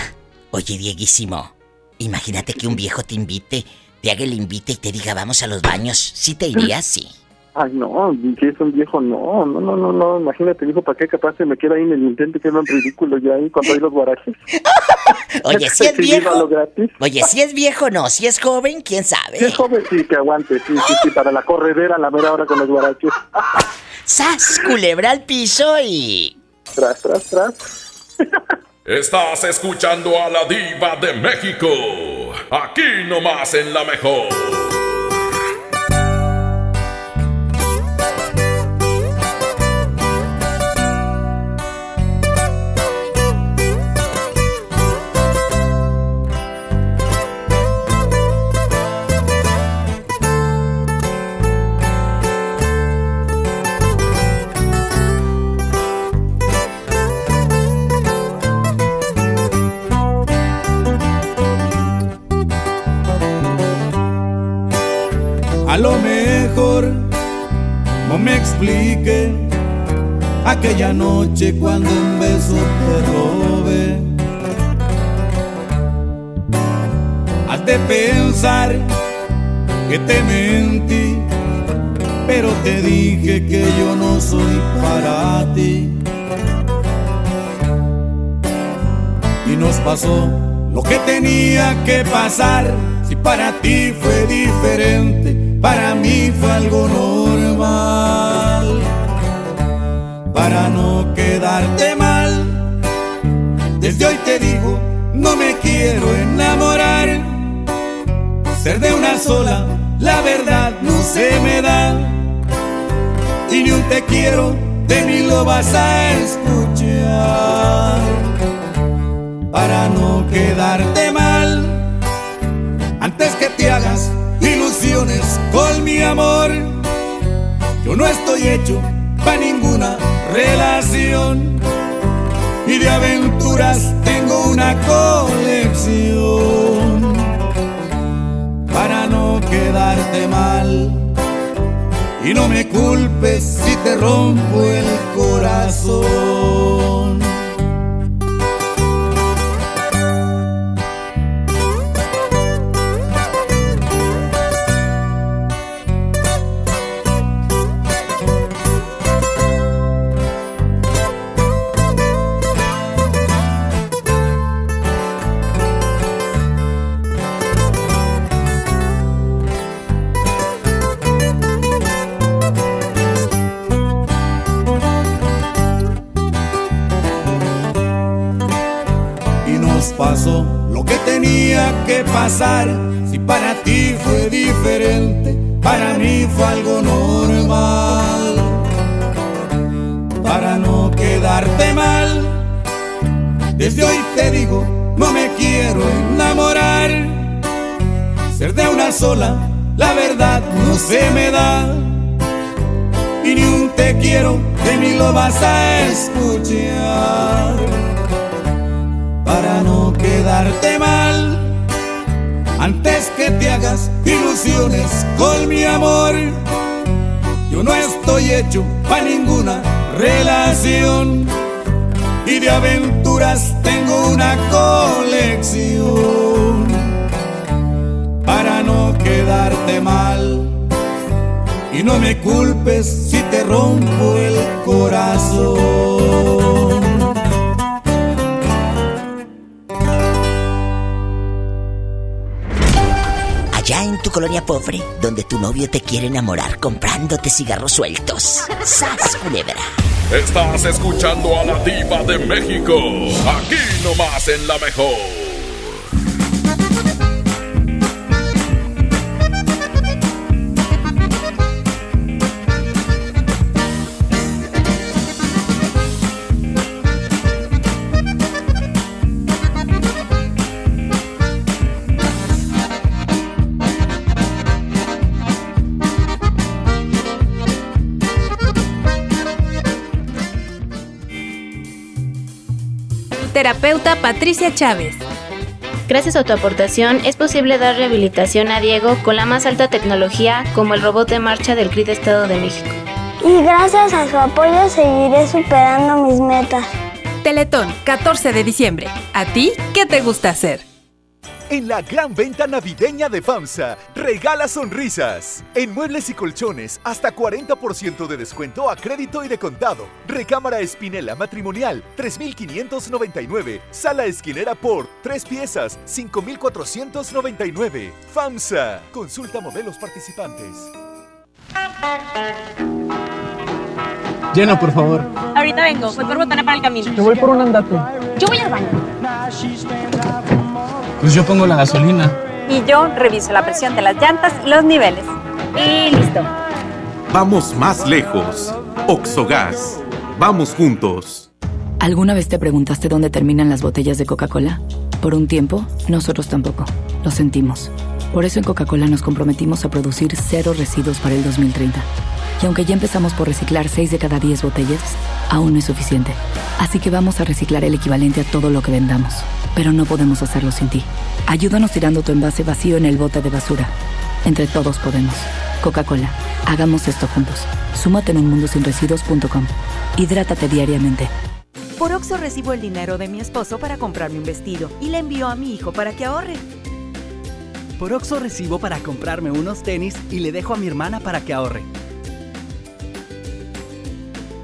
Oye, Dieguísimo, imagínate que un viejo te invite, te haga el invite y te diga vamos a los baños. ¿Sí te irías? Sí. Ay, no, si es un viejo, no, no, no, no, no. Imagínate, dijo, ¿para qué capaz se me queda ahí en el intento que es un ridículo ya ahí con todos los guaraches? Oye, si es viejo. Oye, si es viejo, no. Si es joven, quién sabe. Si es joven, sí, que aguante, sí, sí, sí, para la corredera la mera hora con los guaraches. ¡Sas! Culebra al piso y. Tras, tras, tras. Estás escuchando a la diva de México. Aquí nomás en la mejor. Me explique aquella noche cuando un beso te robé. Has de pensar que te mentí, pero te dije que yo no soy para ti. Y nos pasó lo que tenía que pasar. Si para ti fue diferente, para mí fue algo normal. Sola, la verdad no se me da. Y ni un te quiero, de mí lo vas a escuchar. para no quedarte mal. Antes que te hagas ilusiones con mi amor, yo no estoy hecho para ninguna relación. Y de aventuras tengo una colección para no quedarte mal. Y no me culpes si te rompo el corazón. Si para ti fue diferente, para mí fue algo normal. Para no quedarte mal, desde hoy te digo, no me quiero enamorar. Ser de una sola, la verdad no se me da. Y ni un te quiero de mí lo vas a escuchar para no quedarte mal. Antes que te hagas ilusiones con mi amor, yo no estoy hecho para ninguna relación. Y de aventuras tengo una colección para no quedarte mal. Y no me culpes si te rompo el corazón. Colonia pobre, donde tu novio te quiere enamorar comprándote cigarros sueltos. ¡Sas, culebra! Estás escuchando a la diva de México. Aquí nomás en la mejor. Terapeuta Patricia Chávez. Gracias a tu aportación es posible dar rehabilitación a Diego con la más alta tecnología como el robot de marcha del CRID Estado de México. Y gracias a su apoyo seguiré superando mis metas. Teletón, 14 de diciembre. ¿A ti qué te gusta hacer? En la gran venta navideña de FAMSA, regala sonrisas. En muebles y colchones, hasta 40% de descuento a crédito y de contado. Recámara Espinela matrimonial, 3,599. Sala esquinera por 3 piezas, 5,499. FAMSA. Consulta modelos participantes. Llena, por favor. Ahorita vengo, voy por botana para el camino. Yo voy por un andate. Yo voy al baño. Pues yo pongo la gasolina. Y yo reviso la presión de las llantas y los niveles. Y listo. Vamos más lejos. Oxogas. Vamos juntos. ¿Alguna vez te preguntaste dónde terminan las botellas de Coca-Cola? Por un tiempo, nosotros tampoco. Lo sentimos. Por eso en Coca-Cola nos comprometimos a producir cero residuos para el 2030. Y aunque ya empezamos por reciclar 6 de cada 10 botellas, aún no es suficiente. Así que vamos a reciclar el equivalente a todo lo que vendamos. Pero no podemos hacerlo sin ti. Ayúdanos tirando tu envase vacío en el bote de basura. Entre todos podemos. Coca-Cola, hagamos esto juntos. Súmate en unmundosinresiduos.com. Hidrátate diariamente. Por Oxo recibo el dinero de mi esposo para comprarme un vestido y le envío a mi hijo para que ahorre. Por Oxo recibo para comprarme unos tenis y le dejo a mi hermana para que ahorre.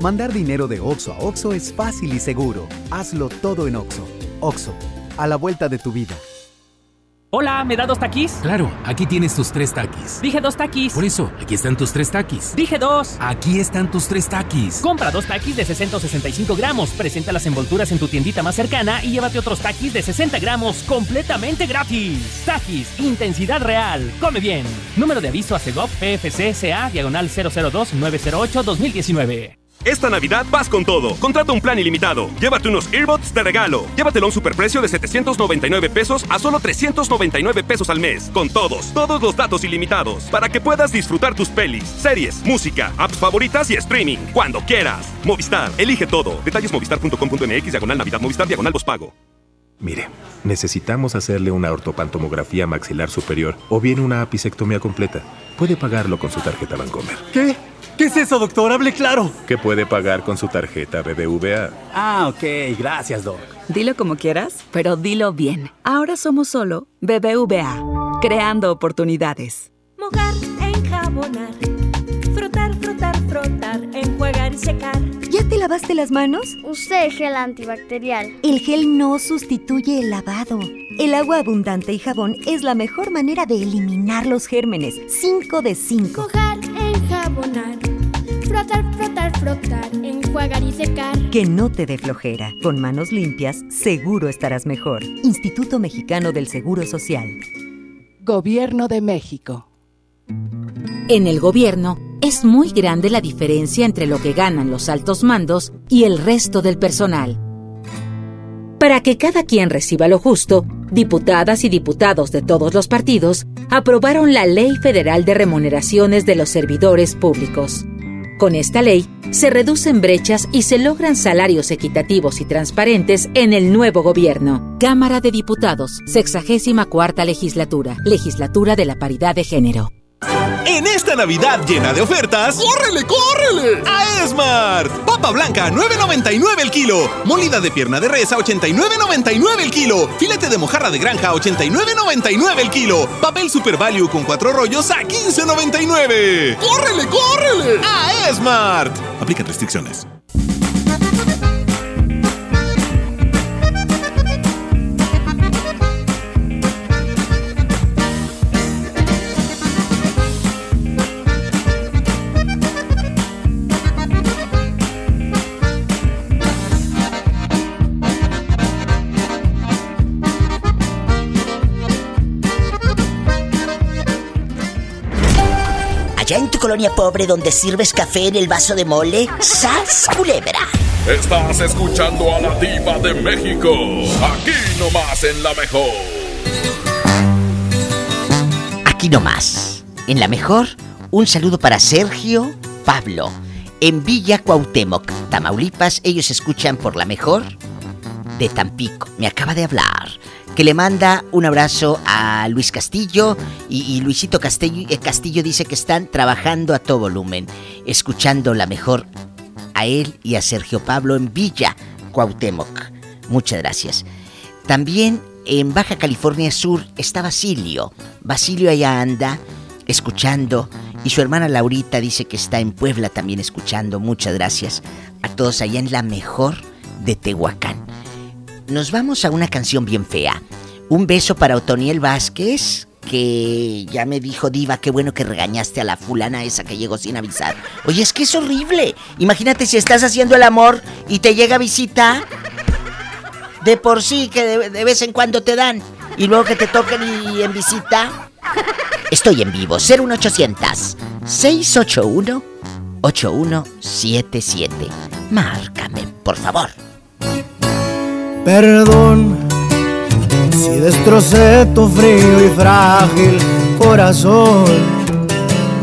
Mandar dinero de Oxo a Oxo es fácil y seguro. Hazlo todo en Oxo. Oxo, a la vuelta de tu vida. Hola, ¿me da dos taquis? Claro, aquí tienes tus tres taquis. Dije dos taquis. Por eso, aquí están tus tres taquis. Dije dos. Aquí están tus tres taquis. Compra dos taquis de 665 gramos, presenta las envolturas en tu tiendita más cercana y llévate otros taquis de 60 gramos completamente gratis. Taquis, intensidad real. Come bien. Número de aviso a CEGOP PFC CA, diagonal 002-908-2019. Esta Navidad vas con todo. Contrata un plan ilimitado. Llévate unos earbuds de regalo. Llévatelo a un superprecio de 799 pesos a solo 399 pesos al mes. Con todos, todos los datos ilimitados. Para que puedas disfrutar tus pelis, series, música, apps favoritas y streaming. Cuando quieras. Movistar, elige todo. Detalles movistar.com.mx, diagonal Navidad, Movistar, diagonal pago. Mire, necesitamos hacerle una ortopantomografía maxilar superior o bien una apicectomía completa. Puede pagarlo con su tarjeta Bancomer. ¿Qué? ¿Qué es eso, doctor? Hable claro. ¿Qué puede pagar con su tarjeta BBVA? Ah, ok. Gracias, doc. Dilo como quieras, pero dilo bien. Ahora somos solo BBVA, creando oportunidades. Mojar, enjabonar, frotar, frotar, frotar, enjuagar y secar. ¿Ya te lavaste las manos? Usé gel antibacterial. El gel no sustituye el lavado. El agua abundante y jabón es la mejor manera de eliminar los gérmenes. 5 de 5. Mojar, enjabonar, frotar, frotar, frotar, enjuagar y secar. Que no te dé flojera. Con manos limpias, seguro estarás mejor. Instituto Mexicano del Seguro Social. Gobierno de México. En el gobierno es muy grande la diferencia entre lo que ganan los altos mandos y el resto del personal. Para que cada quien reciba lo justo, diputadas y diputados de todos los partidos aprobaron la Ley Federal de Remuneraciones de los Servidores Públicos. Con esta ley, se reducen brechas y se logran salarios equitativos y transparentes en el nuevo gobierno. Cámara de Diputados, 64 legislatura, legislatura de la paridad de género. En esta Navidad llena de ofertas, ¡córrele, córrele! A Esmart. Papa blanca, 9.99 el kilo. Molida de pierna de res a 89.99 el kilo. Filete de mojarra de granja a 89.99 el kilo. Papel Super Value con cuatro rollos a 15.99. ¡Córrele, córrele! A Esmart. Aplica restricciones. Colonia pobre donde sirves café en el vaso de mole, ¡sas culebra! Estás escuchando a la diva de México, aquí nomás en la mejor. Aquí nomás, en la mejor, un saludo para Sergio Pablo. En Villa Cuauhtémoc, Tamaulipas, ellos escuchan por la mejor de Tampico. Me acaba de hablar. Que le manda un abrazo a Luis Castillo y, Luisito Castillo, eh, Castillo dice que están trabajando a todo volumen, escuchando la mejor a él y a Sergio Pablo en Villa Cuauhtémoc. Muchas gracias. También en Baja California Sur está Basilio. Basilio allá anda escuchando y su hermana Laurita dice que está en Puebla también escuchando. Muchas gracias a todos allá en la mejor de Tehuacán. Nos vamos a una canción bien fea. Un beso para Otoniel Vázquez, que ya me dijo Diva, qué bueno que regañaste a la fulana esa que llegó sin avisar. Oye, es que es horrible. Imagínate si estás haciendo el amor y te llega visita. De por sí que de, de vez en cuando te dan. Y luego que te toquen y en visita. Estoy en vivo, 01800 681 8177. Márcame, por favor. Perdón si destrocé tu frío y frágil corazón.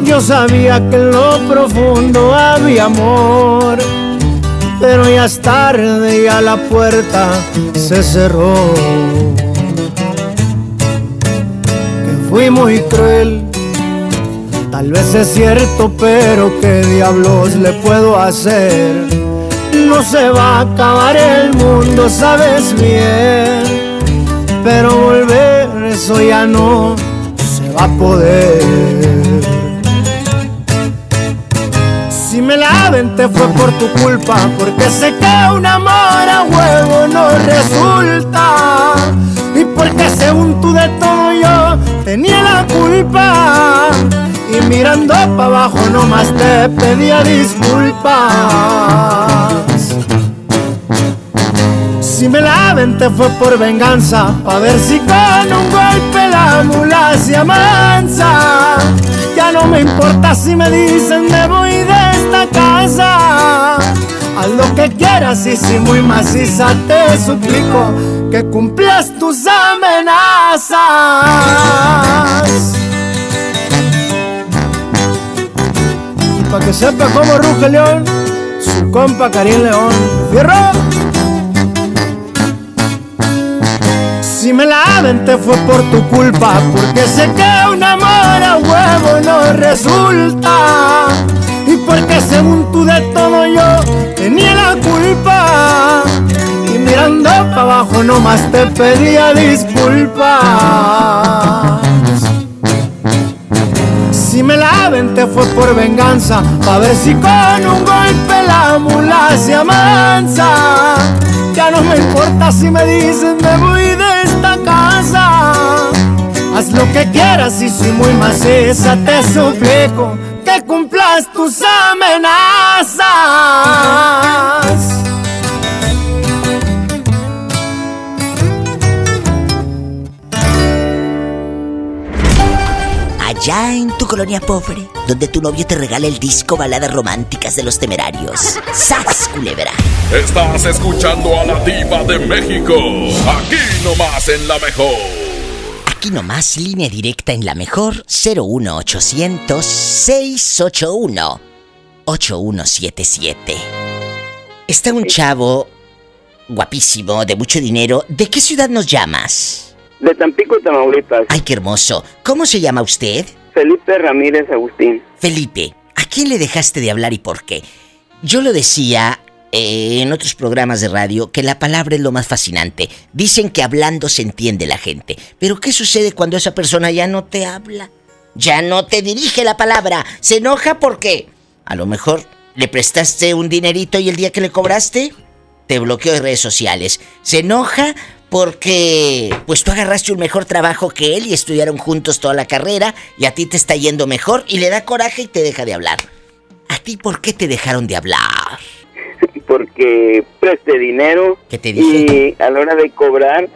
Yo sabía que en lo profundo había amor, pero ya es tarde, ya la puerta se cerró. Que fui muy cruel, tal vez es cierto, pero qué diablos le puedo hacer no se va a acabar el mundo, sabes bien. Pero volver, eso ya no se va a poder. Si me la aventé fue por tu culpa, porque sé que un amor a huevo no resulta. Y porque según tú de todo yo tenía la culpa. Y mirando para abajo nomás te pedía disculpas. Si me la aventé fue por venganza, pa' ver si con un golpe la mula se amansa. Ya no me importa si me dicen me voy de esta casa. Haz lo que quieras y si muy maciza te suplico que cumplas tus amenazas. Pa' que sepa cómo ruge León, su compa Karim León. ¡Fierro! Si me la aventé fue por tu culpa, porque sé que un amor a huevo no resulta. Y porque según tú de todo yo tenía la culpa. Y mirando para abajo nomás te pedía disculpas. Si me la aventé fue por venganza, pa' ver si con un golpe la mula se amansa. Ya no me importa si me dicen me voy lo que quieras y si muy maciza te suplico que cumplas tus amenazas. Allá en tu colonia pobre, donde tu novio te regala el disco Baladas Románticas de los Temerarios. ¡Sas, culebra! Estás escuchando a la diva de México. Aquí nomás en la mejor. Aquí nomás, línea directa en la mejor 01800 681 8177. Está un chavo guapísimo, de mucho dinero. ¿De qué ciudad nos llamas? De Tampico, Tamaulipas. Ay, qué hermoso. ¿Cómo se llama usted? Felipe Ramírez Agustín. Felipe, ¿a quién le dejaste de hablar y por qué? Yo lo decía eh, en otros programas de radio que la palabra es lo más fascinante. Dicen que hablando se entiende la gente. Pero ¿qué sucede cuando esa persona ya no te habla? Ya no te dirige la palabra. Se enoja porque a lo mejor le prestaste un dinerito y el día que le cobraste te bloqueó de redes sociales. Se enoja porque pues tú agarraste un mejor trabajo que él y estudiaron juntos toda la carrera y a ti te está yendo mejor y le da coraje y te deja de hablar. ¿A ti por qué te dejaron de hablar? Porque presté dinero. ¿Qué te? Y a la hora de cobrar,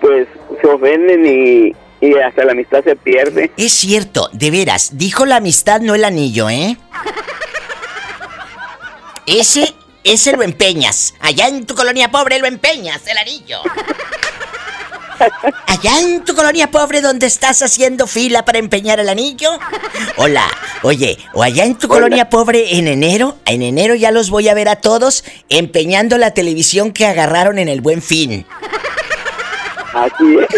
pues se ofenden y, y hasta la amistad se pierde. Es cierto, de veras, dijo la amistad, no el anillo, ¿eh? Ese, ese lo empeñas. Allá en tu colonia pobre lo empeñas, el anillo. Allá en tu colonia pobre donde estás haciendo fila para empeñar el anillo. Hola, oye, o allá en tu colonia pobre en enero, en enero ya los voy a ver a todos empeñando la televisión que agarraron en el buen fin. Así es.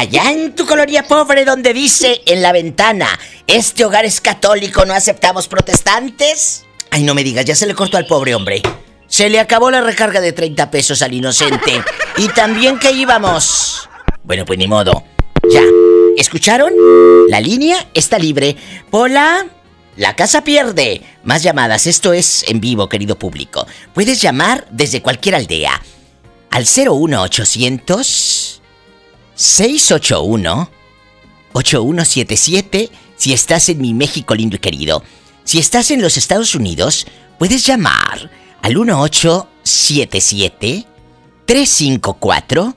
Allá en tu colonia pobre donde dice en la ventana, este hogar es católico, no aceptamos protestantes. Ay, no me digas, ya se le cortó al pobre hombre. Se le acabó la recarga de 30 pesos al inocente. Y también que íbamos. Bueno, pues ni modo. Ya. ¿Escucharon? La línea está libre. Pola. La casa pierde. Más llamadas. Esto es en vivo, querido público. Puedes llamar desde cualquier aldea. Al 01800 681 8177 si estás en mi México lindo y querido. Si estás en los Estados Unidos, puedes llamar al 1877 354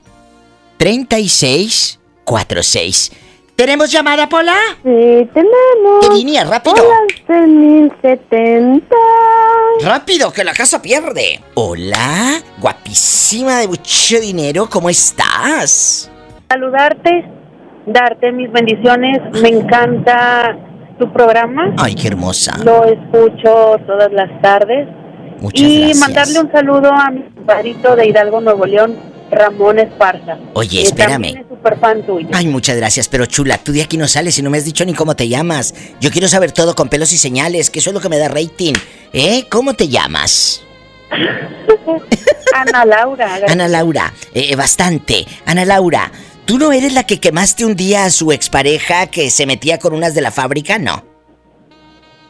3646. ¿Tenemos llamada, Pola? Sí, tenemos. ¿Qué línea? ¡Rápido! Hola, de 1070. ¡Rápido, que la casa pierde! Hola, guapísima de mucho dinero, ¿cómo estás? Saludarte, darte mis bendiciones. Me encanta tu programa. Ay, qué hermosa. Lo escucho todas las tardes. Muchas y gracias. mandarle un saludo a mi padrito de Hidalgo, Nuevo León, Ramón Esparza. Oye, espérame. también es súper fan tuyo. Ay, muchas gracias, pero chula, tú de aquí no sales y no me has dicho ni cómo te llamas. Yo quiero saber todo con pelos y señales, que eso es lo que me da rating. ¿Eh? ¿Cómo te llamas? Ana Laura. Ana Laura, eh, bastante. Ana Laura, ¿tú no eres la que quemaste un día a su expareja que se metía con unas de la fábrica? No.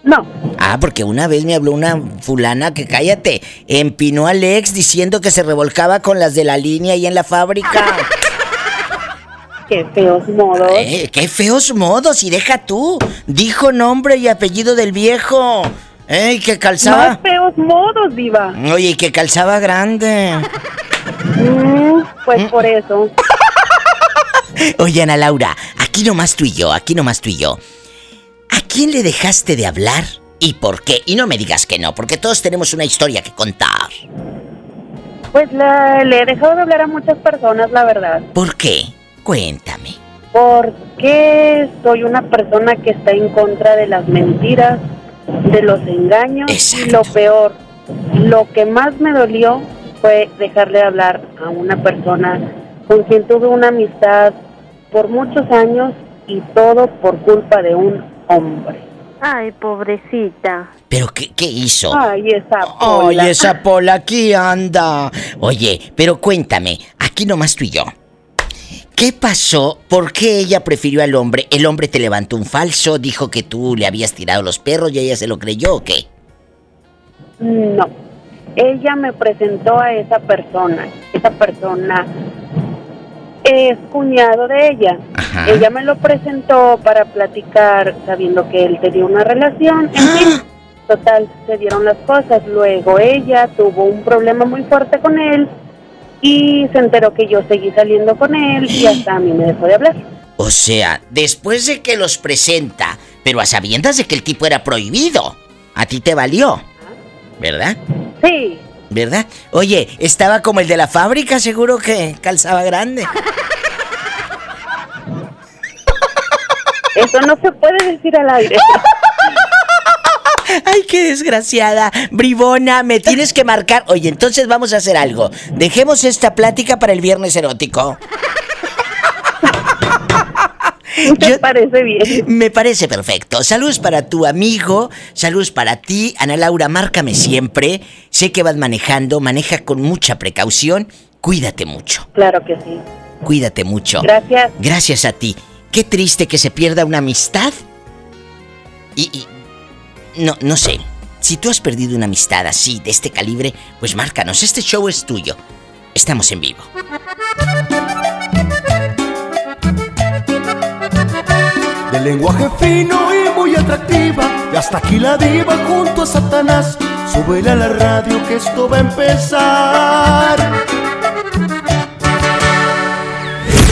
No. Ah, porque una vez me habló una fulana que cállate, empinó al ex diciendo que se revolcaba con las de la línea ahí en la fábrica. Qué feos modos. Eh, qué feos modos, y deja tú. Dijo nombre y apellido del viejo. Ey, que calzaba. Más feos modos, diva. Oye, que calzaba grande. Mm, pues por eso. Oye, Ana Laura, aquí nomás tú y yo, aquí nomás tú y yo. ¿A quién le dejaste de hablar ¿Y por qué? Y no me digas que no, porque todos tenemos una historia que contar. Pues la- le he dejado de hablar a muchas personas, la verdad. ¿Por qué? Cuéntame. Porque soy una persona que está en contra de las mentiras, de los engaños y lo peor, lo que más me dolió fue dejarle de hablar a una persona con quien tuve una amistad por muchos años y todo por culpa de un hombre. Ay, pobrecita. ¿Pero qué, qué hizo? Ay, esa Ay, pola. esa pola aquí anda. Oye, pero cuéntame, aquí nomás tú y yo. ¿Qué pasó? ¿Por qué ella prefirió al hombre? ¿El hombre te levantó un falso? ¿Dijo que tú le habías tirado los perros y ella se lo creyó o qué? No. Ella me presentó a esa persona. Esa persona es cuñado de ella. Ella me lo presentó para platicar sabiendo que él tenía una relación. En fin, total, se dieron las cosas. Luego ella tuvo un problema muy fuerte con él y se enteró que yo seguí saliendo con él y hasta a mí me dejó de hablar. O sea, después de que los presenta, pero a sabiendas de que el tipo era prohibido, a ti te valió, ¿verdad? Sí. ¿Verdad? Oye, estaba como el de la fábrica, seguro que calzaba grande. Eso no se puede decir al aire. Ay, qué desgraciada. Bribona, me tienes que marcar. Oye, entonces vamos a hacer algo. Dejemos esta plática para el viernes erótico. Me parece bien. Me parece perfecto. Saludos para tu amigo, saludos para ti. Ana Laura, márcame siempre. Sé que vas manejando, maneja con mucha precaución. Cuídate mucho, Claro que sí. cuídate mucho. Gracias. Gracias a ti. Qué triste que se pierda una amistad. Y, y- no, no sé. Si tú has perdido una amistad así, de este calibre, pues márcanos. Este show es tuyo. Estamos en vivo. Lenguaje fino y muy atractiva. Y hasta aquí la diva junto a Satanás. Súbele a la radio que esto va a empezar.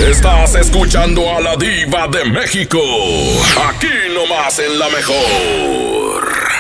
Estás escuchando a la diva de México. Aquí nomás en la mejor.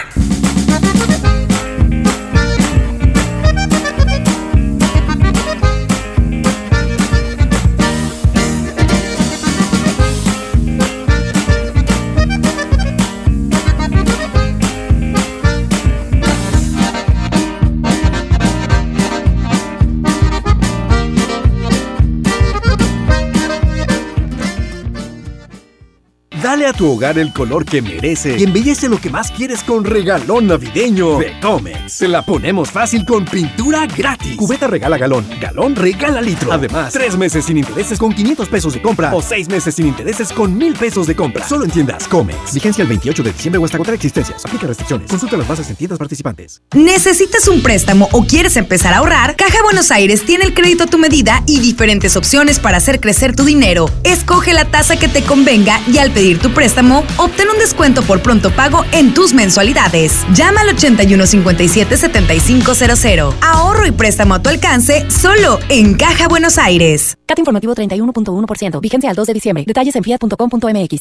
Dale a tu hogar el color que merece y embellece lo que más quieres con regalón navideño de Comex. Te la ponemos fácil con pintura gratis. Cubeta regala galón, galón regala litro. Además, tres meses sin intereses con 500 pesos de compra o seis meses sin intereses con 1000 pesos de compra. Solo en tiendas Comex. Vigencia el 28 de diciembre o hasta agotar existencias. Aplica restricciones. Consulta las bases en tiendas participantes. ¿Necesitas un préstamo o quieres empezar a ahorrar? Caja Buenos Aires tiene el crédito a tu medida y diferentes opciones para hacer crecer tu dinero. Escoge la tasa que te convenga y al pedir tu préstamo, obtén un descuento por pronto pago en tus mensualidades. Llama al 8157-7500. Ahorro y préstamo a tu alcance solo en Caja Buenos Aires. CAT informativo 31.1%. Vigencia al 2 de diciembre. Detalles en fiat.com.mx.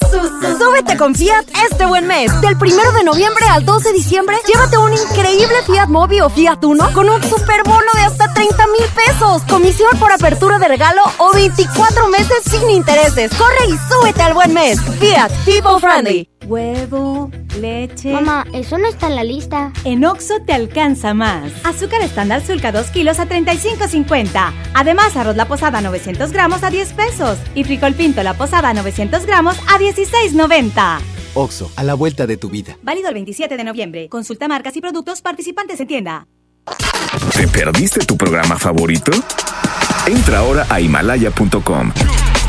Súbete con Fiat este buen mes. Del primero de noviembre al 2 de diciembre, llévate un increíble Fiat Mobi o Fiat Uno con un superbono de hasta 30 mil pesos, comisión por apertura de regalo o 24 meses sin intereses. Corre y súbete al buen mes. Fiat People Friendly. Huevo, leche. Mamá, eso no está en la lista. En Oxo te alcanza más. Azúcar estándar Sulca 2 kilos a 35.50. Además, arroz la posada 900 gramos a 10 pesos. Y frijol pinto la posada 900 gramos a 16.90. Oxo, a la vuelta de tu vida. Válido el 27 de noviembre. Consulta marcas y productos participantes en tienda. ¿Te perdiste tu programa favorito? Entra ahora a himalaya.com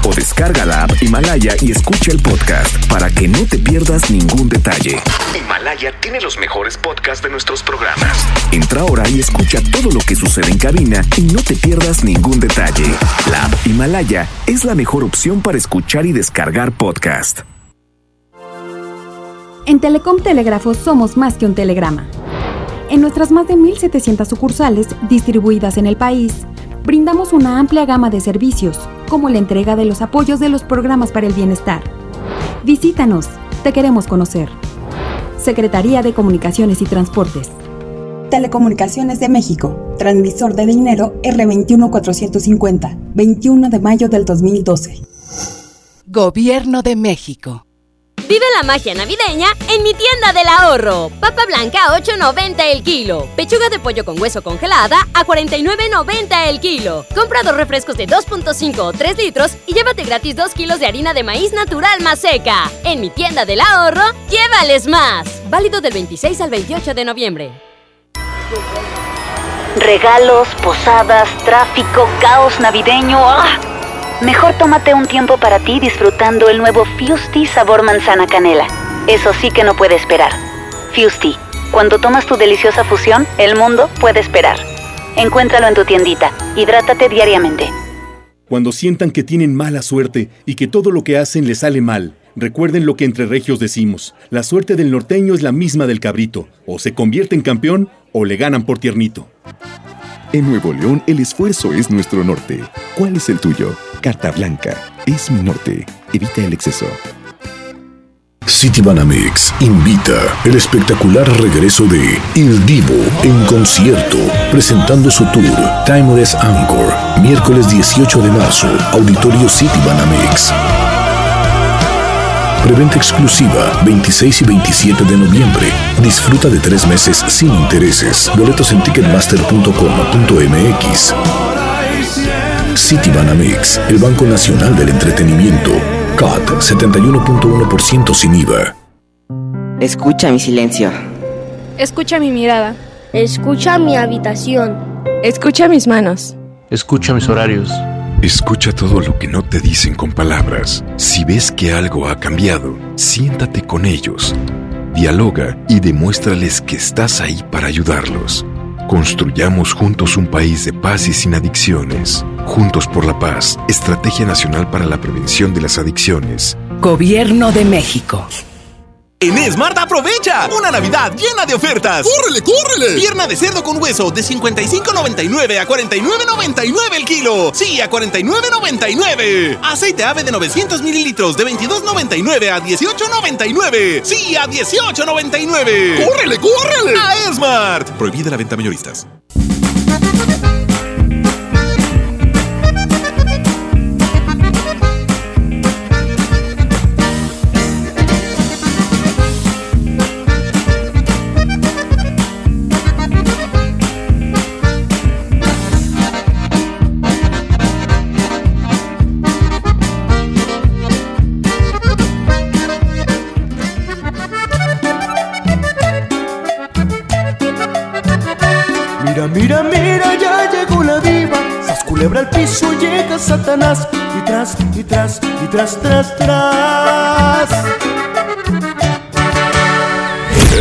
o descarga la app Himalaya y escucha el podcast para que no te pierdas ningún detalle. Himalaya tiene los mejores podcasts de nuestros programas. Entra ahora y escucha todo lo que sucede en cabina y no te pierdas ningún detalle. La app Himalaya es la mejor opción para escuchar y descargar podcast. En Telecom Telégrafo somos más que un telegrama. En nuestras más de 1.700 sucursales distribuidas en el país, brindamos una amplia gama de servicios, como la entrega de los apoyos de los programas para el bienestar. Visítanos, te queremos conocer. Secretaría de Comunicaciones y Transportes. Telecomunicaciones de México, transmisor de dinero R21450, 21 de mayo del 2012. Gobierno de México. Vive la magia navideña en mi tienda del ahorro. Papa blanca a 8.90 el kilo. Pechuga de pollo con hueso congelada a 49.90 el kilo. Compra dos refrescos de 2.5 o 3 litros y llévate gratis 2 kilos de harina de maíz natural más seca. En mi tienda del ahorro, llévales más. Válido del 26 al 28 de noviembre. Regalos, posadas, tráfico, caos navideño. ¡Ah! Mejor tómate un tiempo para ti disfrutando el nuevo Fusti sabor manzana canela. Eso sí que no puede esperar. Fusti, cuando tomas tu deliciosa fusión, el mundo puede esperar. Encuéntralo en tu tiendita. Hidrátate diariamente. Cuando sientan que tienen mala suerte y que todo lo que hacen les sale mal, recuerden lo que entre regios decimos. La suerte del norteño es la misma del cabrito. O se convierte en campeón o le ganan por tiernito. En Nuevo León el esfuerzo es nuestro norte. ¿Cuál es el tuyo? Carta Blanca. Es mi norte. Evita el exceso. Citibanamex invita el espectacular regreso de Il Divo en concierto, presentando su tour Timeless Anchor, miércoles 18 de marzo, Auditorio Citibanamex. Preventa exclusiva 26 y 27 de noviembre. Disfruta de tres meses sin intereses. Boletos en ticketmaster.com.mx. Citibanamex, el Banco Nacional del Entretenimiento. CAT 71.1% sin IVA. Escucha mi silencio. Escucha mi mirada. Escucha mi habitación. Escucha mis manos. Escucha mis horarios. Escucha todo lo que no te dicen con palabras. Si ves que algo ha cambiado, siéntate con ellos. Dialoga y demuéstrales que estás ahí para ayudarlos. Construyamos juntos un país de paz y sin adicciones. Juntos por la paz, Estrategia Nacional para la Prevención de las Adicciones. Gobierno de México. En Smart aprovecha una Navidad llena de ofertas. ¡Córrele, córrele! Pierna de cerdo con hueso de 55.99 a 49.99 el kilo. Sí, a 49.99. Aceite ave de 900 mililitros de 22.99 a 18.99. Sí, a 18.99. ¡Córrele, córrele! A Smart. Prohibida la venta mayoristas. Mira, mira, ya llegó la diva. Sas culebra al piso, llega Satanás. Y tras, y tras, y tras, tras, tras.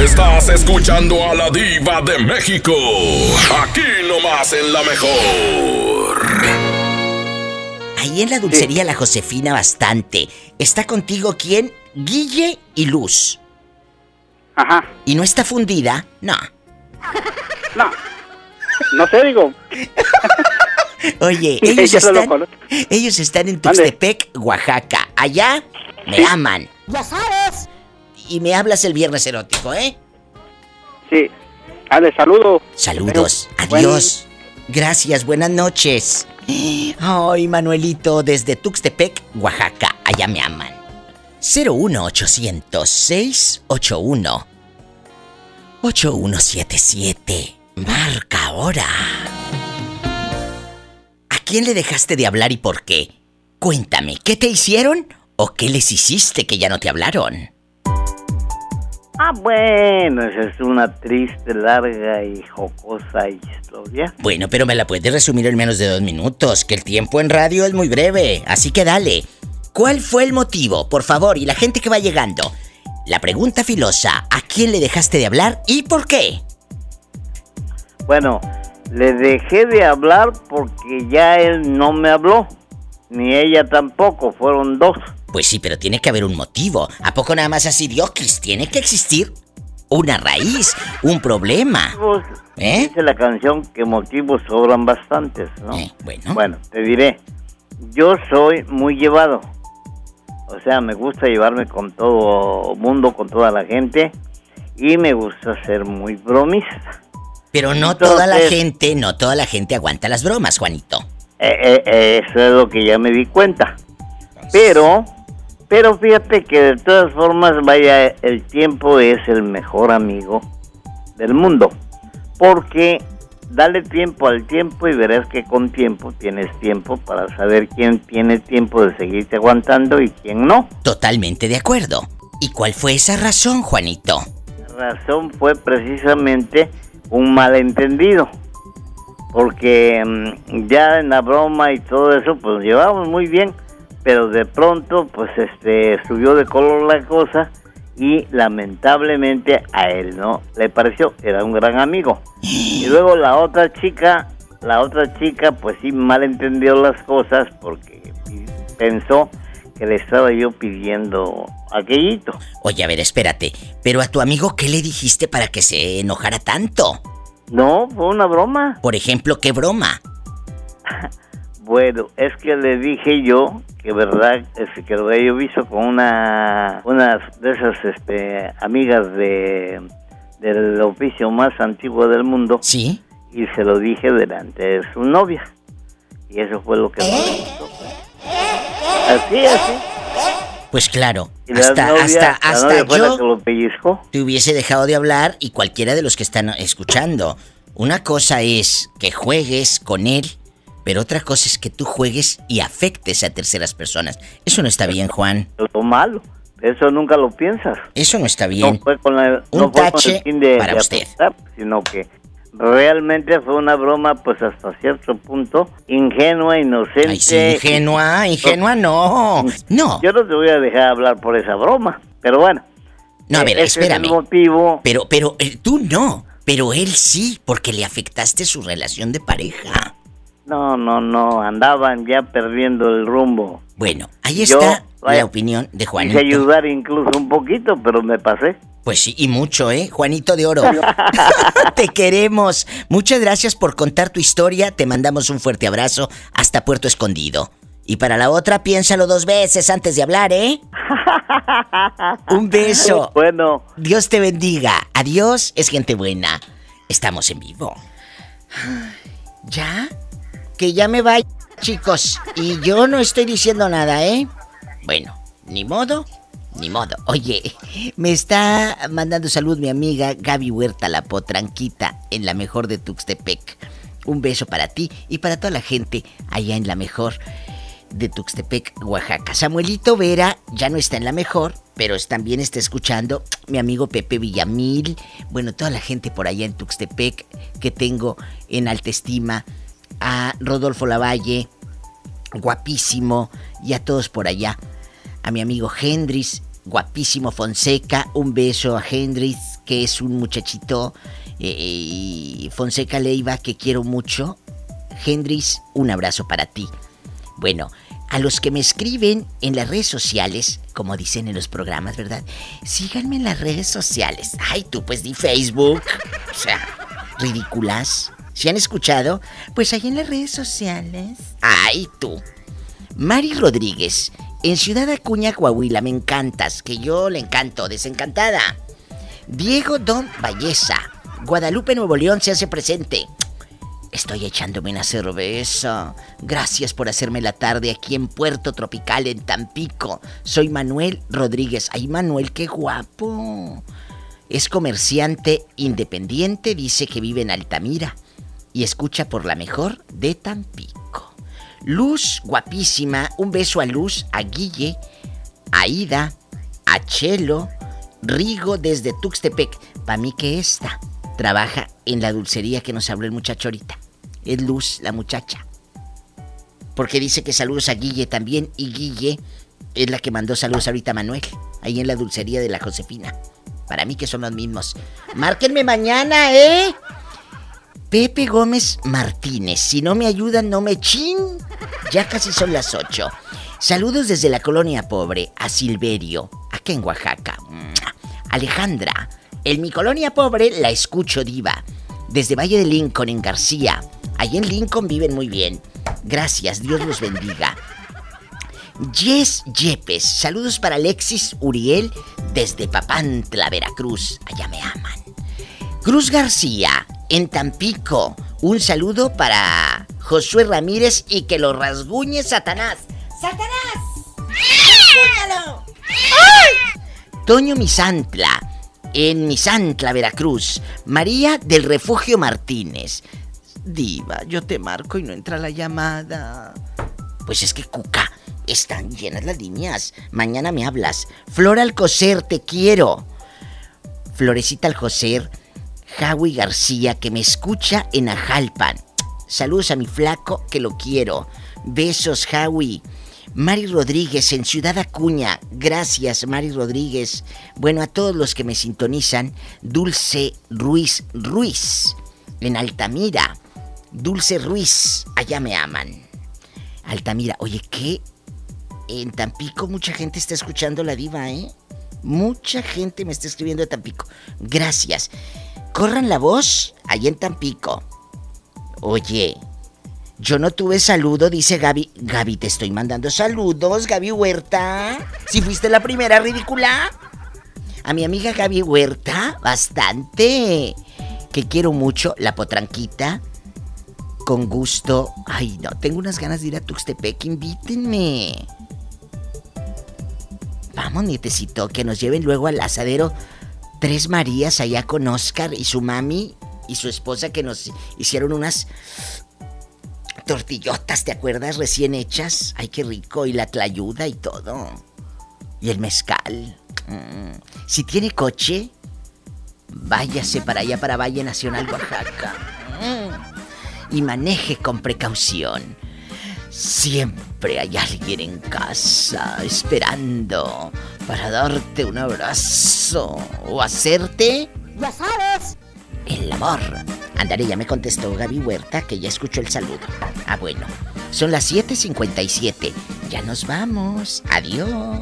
Estás escuchando a la diva de México. Aquí nomás en la mejor. Ahí en la dulcería La Josefina bastante. ¿Está contigo quién? Guille y Luz. Ajá. ¿Y no está fundida? No. No. No sé, digo. Oye, ellos lo están, ellos están en Tuxtepec, Oaxaca. Allá me aman. Ya sabes. Y me hablas el viernes erótico, ¿eh? Sí. Ande, saludo. Saludos. Pero, Adiós. Gracias, buenas noches. Ay, Manuelito, desde Tuxtepec, Oaxaca. Allá me aman. 01800 681 8177. Marca ahora. ¿A quién le dejaste de hablar y por qué? Cuéntame, ¿qué te hicieron o qué les hiciste que ya no te hablaron? Ah, bueno, esa es una triste, larga y jocosa historia. Bueno, pero me la puedes resumir en menos de dos minutos, que el tiempo en radio es muy breve, así que dale. ¿Cuál fue el motivo, por favor, y la gente que va llegando? La pregunta filosa, ¿a quién le dejaste de hablar y por qué? Bueno, le dejé de hablar porque ya él no me habló, ni ella tampoco, fueron dos. Pues sí, pero tiene que haber un motivo. ¿A poco nada más así diokis? Tiene que existir una raíz, un problema. ¿Eh? Dice la canción que motivos sobran bastantes, ¿no? bueno. Bueno, te diré, yo soy muy llevado. O sea, me gusta llevarme con todo mundo, con toda la gente. y me gusta ser muy bromista. Pero no toda la gente, no toda la gente aguanta las bromas, Juanito. Eh, eh, eh, eso es lo que ya me di cuenta. Pero, pero fíjate que de todas formas, vaya, el tiempo es el mejor amigo del mundo. Porque dale tiempo al tiempo y verás que con tiempo tienes tiempo para saber quién tiene tiempo de seguirte aguantando y quién no. Totalmente de acuerdo. ¿Y cuál fue esa razón, Juanito? La razón fue precisamente un malentendido. Porque mm, ya en la broma y todo eso, pues llevábamos muy bien, pero de pronto, pues este, subió de color la cosa y lamentablemente a él no le pareció, era un gran amigo. Y luego la otra chica, la otra chica, pues sí malentendió las cosas porque pensó que le estaba yo pidiendo aquellito. Oye, a ver, espérate, pero a tu amigo, ¿qué le dijiste para que se enojara tanto? No, fue una broma. Por ejemplo, ¿qué broma? Bueno, es que le dije yo que verdad es que lo había visto con una una de esas este, amigas de del oficio más antiguo del mundo. Sí. Y se lo dije delante de su novia. Y eso fue lo que me gustó. Así, así. Pues claro, hasta, novia- hasta, hasta yo te hubiese dejado de hablar y cualquiera de los que están escuchando. Una cosa es que juegues con él, pero otra cosa es que tú juegues y afectes a terceras personas. Eso no está bien, Juan. Lo malo. Eso nunca lo piensas. Eso no está bien. No fue con, la, Un fue con tache el fin de, para de usted. apostar, sino que realmente fue una broma, pues hasta cierto punto, ingenua, inocente. Ay, sí, ingenua, ingenua no. No. Yo no te voy a dejar hablar por esa broma, pero bueno. No, a ver, ese es espérame. el motivo. Pero, pero, eh, tú no. Pero él sí, porque le afectaste su relación de pareja. No, no, no, andaban ya perdiendo el rumbo. Bueno, ahí Yo, está vaya, la opinión de Quise Juanito. ayudar incluso un poquito, pero me pasé. Pues sí, y mucho, ¿eh? Juanito de Oro. Te queremos. Muchas gracias por contar tu historia. Te mandamos un fuerte abrazo hasta Puerto Escondido. Y para la otra, piénsalo dos veces antes de hablar, ¿eh? Un beso. Bueno. Dios te bendiga. Adiós, es gente buena. Estamos en vivo. ¿Ya? Que ya me vaya, chicos. Y yo no estoy diciendo nada, ¿eh? Bueno, ni modo, ni modo. Oye, me está mandando salud mi amiga Gaby Huerta, la potranquita, en la mejor de Tuxtepec. Un beso para ti y para toda la gente allá en la mejor de Tuxtepec, Oaxaca. Samuelito Vera ya no está en la mejor, pero también está escuchando mi amigo Pepe Villamil. Bueno, toda la gente por allá en Tuxtepec que tengo en alta estima. A Rodolfo Lavalle, guapísimo, y a todos por allá. A mi amigo Hendris, guapísimo Fonseca, un beso a Hendris, que es un muchachito, eh, Fonseca Leiva, que quiero mucho. Hendris, un abrazo para ti. Bueno, a los que me escriben en las redes sociales, como dicen en los programas, ¿verdad? Síganme en las redes sociales. Ay, tú pues di Facebook. O sea, ridículas. ¿Si han escuchado? Pues ahí en las redes sociales. Ay, tú. Mari Rodríguez, en Ciudad Acuña, Coahuila, me encantas, que yo le encanto, desencantada. Diego Don Valleza, Guadalupe, Nuevo León, se hace presente. Estoy echándome una cerveza. Gracias por hacerme la tarde aquí en Puerto Tropical, en Tampico. Soy Manuel Rodríguez. Ay, Manuel, qué guapo. Es comerciante independiente, dice que vive en Altamira y escucha por la mejor de Tampico. Luz, guapísima. Un beso a Luz, a Guille, a Ida, a Chelo, Rigo desde Tuxtepec. Para mí que esta trabaja en la dulcería que nos habló el muchacho ahorita. Es Luz, la muchacha. Porque dice que saludos a Guille también y Guille es la que mandó saludos ahorita a Manuel, ahí en la dulcería de la Josefina. Para mí que son los mismos. Márquenme mañana, ¿eh? Pepe Gómez Martínez. Si no me ayudan, no me chin. Ya casi son las 8. Saludos desde la colonia pobre a Silverio, acá en Oaxaca. Alejandra, en mi colonia pobre la escucho diva. Desde Valle de Lincoln, en García. Allí en Lincoln viven muy bien. Gracias, Dios los bendiga. Jess Yepes, saludos para Alexis Uriel desde Papantla, Veracruz. Allá me aman. Cruz García, en Tampico. Un saludo para Josué Ramírez y que lo rasguñe Satanás. ¡Satanás! ¡Rasguñalo! Toño Misantla, en Misantla, Veracruz. María del Refugio Martínez. Diva, yo te marco y no entra la llamada. Pues es que Cuca, están llenas las líneas. Mañana me hablas. Flora Alcocer, te quiero. Florecita Alcocer, Jawi García, que me escucha en Ajalpan. Saludos a mi flaco, que lo quiero. Besos, Jawi. Mari Rodríguez en Ciudad Acuña. Gracias, Mari Rodríguez. Bueno, a todos los que me sintonizan, Dulce Ruiz Ruiz en Altamira. Dulce Ruiz, allá me aman. Altamira, oye, ¿qué? En Tampico mucha gente está escuchando la diva, ¿eh? Mucha gente me está escribiendo de Tampico. Gracias. Corran la voz ahí en Tampico. Oye, yo no tuve saludo, dice Gaby. Gaby, te estoy mandando saludos, Gaby Huerta. Si fuiste la primera ridícula. A mi amiga Gaby Huerta, bastante. Que quiero mucho, la potranquita. Con gusto. Ay, no, tengo unas ganas de ir a Tuxtepec, invítenme. Vamos, nietecito, que nos lleven luego al asadero Tres Marías allá con Oscar y su mami y su esposa que nos hicieron unas tortillotas, ¿te acuerdas? Recién hechas. Ay, qué rico. Y la tlayuda y todo. Y el mezcal. Mm. Si tiene coche, váyase para allá, para Valle Nacional, Oaxaca. Mm. Y maneje con precaución. Siempre hay alguien en casa esperando para darte un abrazo o hacerte... Ya sabes. El amor. Andaré, ya me contestó Gaby Huerta que ya escuchó el saludo. Ah, bueno. Son las 7.57. Ya nos vamos. Adiós.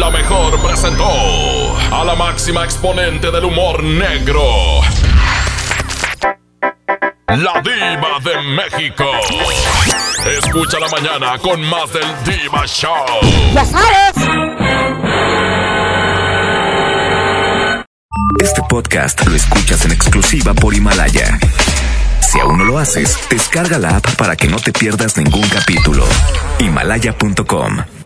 La mejor presentó a la máxima exponente del humor negro. La diva de México. Escucha la mañana con más del Diva Show. Ya sabes. Este podcast lo escuchas en exclusiva por Himalaya. Si aún no lo haces, descarga la app para que no te pierdas ningún capítulo. Himalaya.com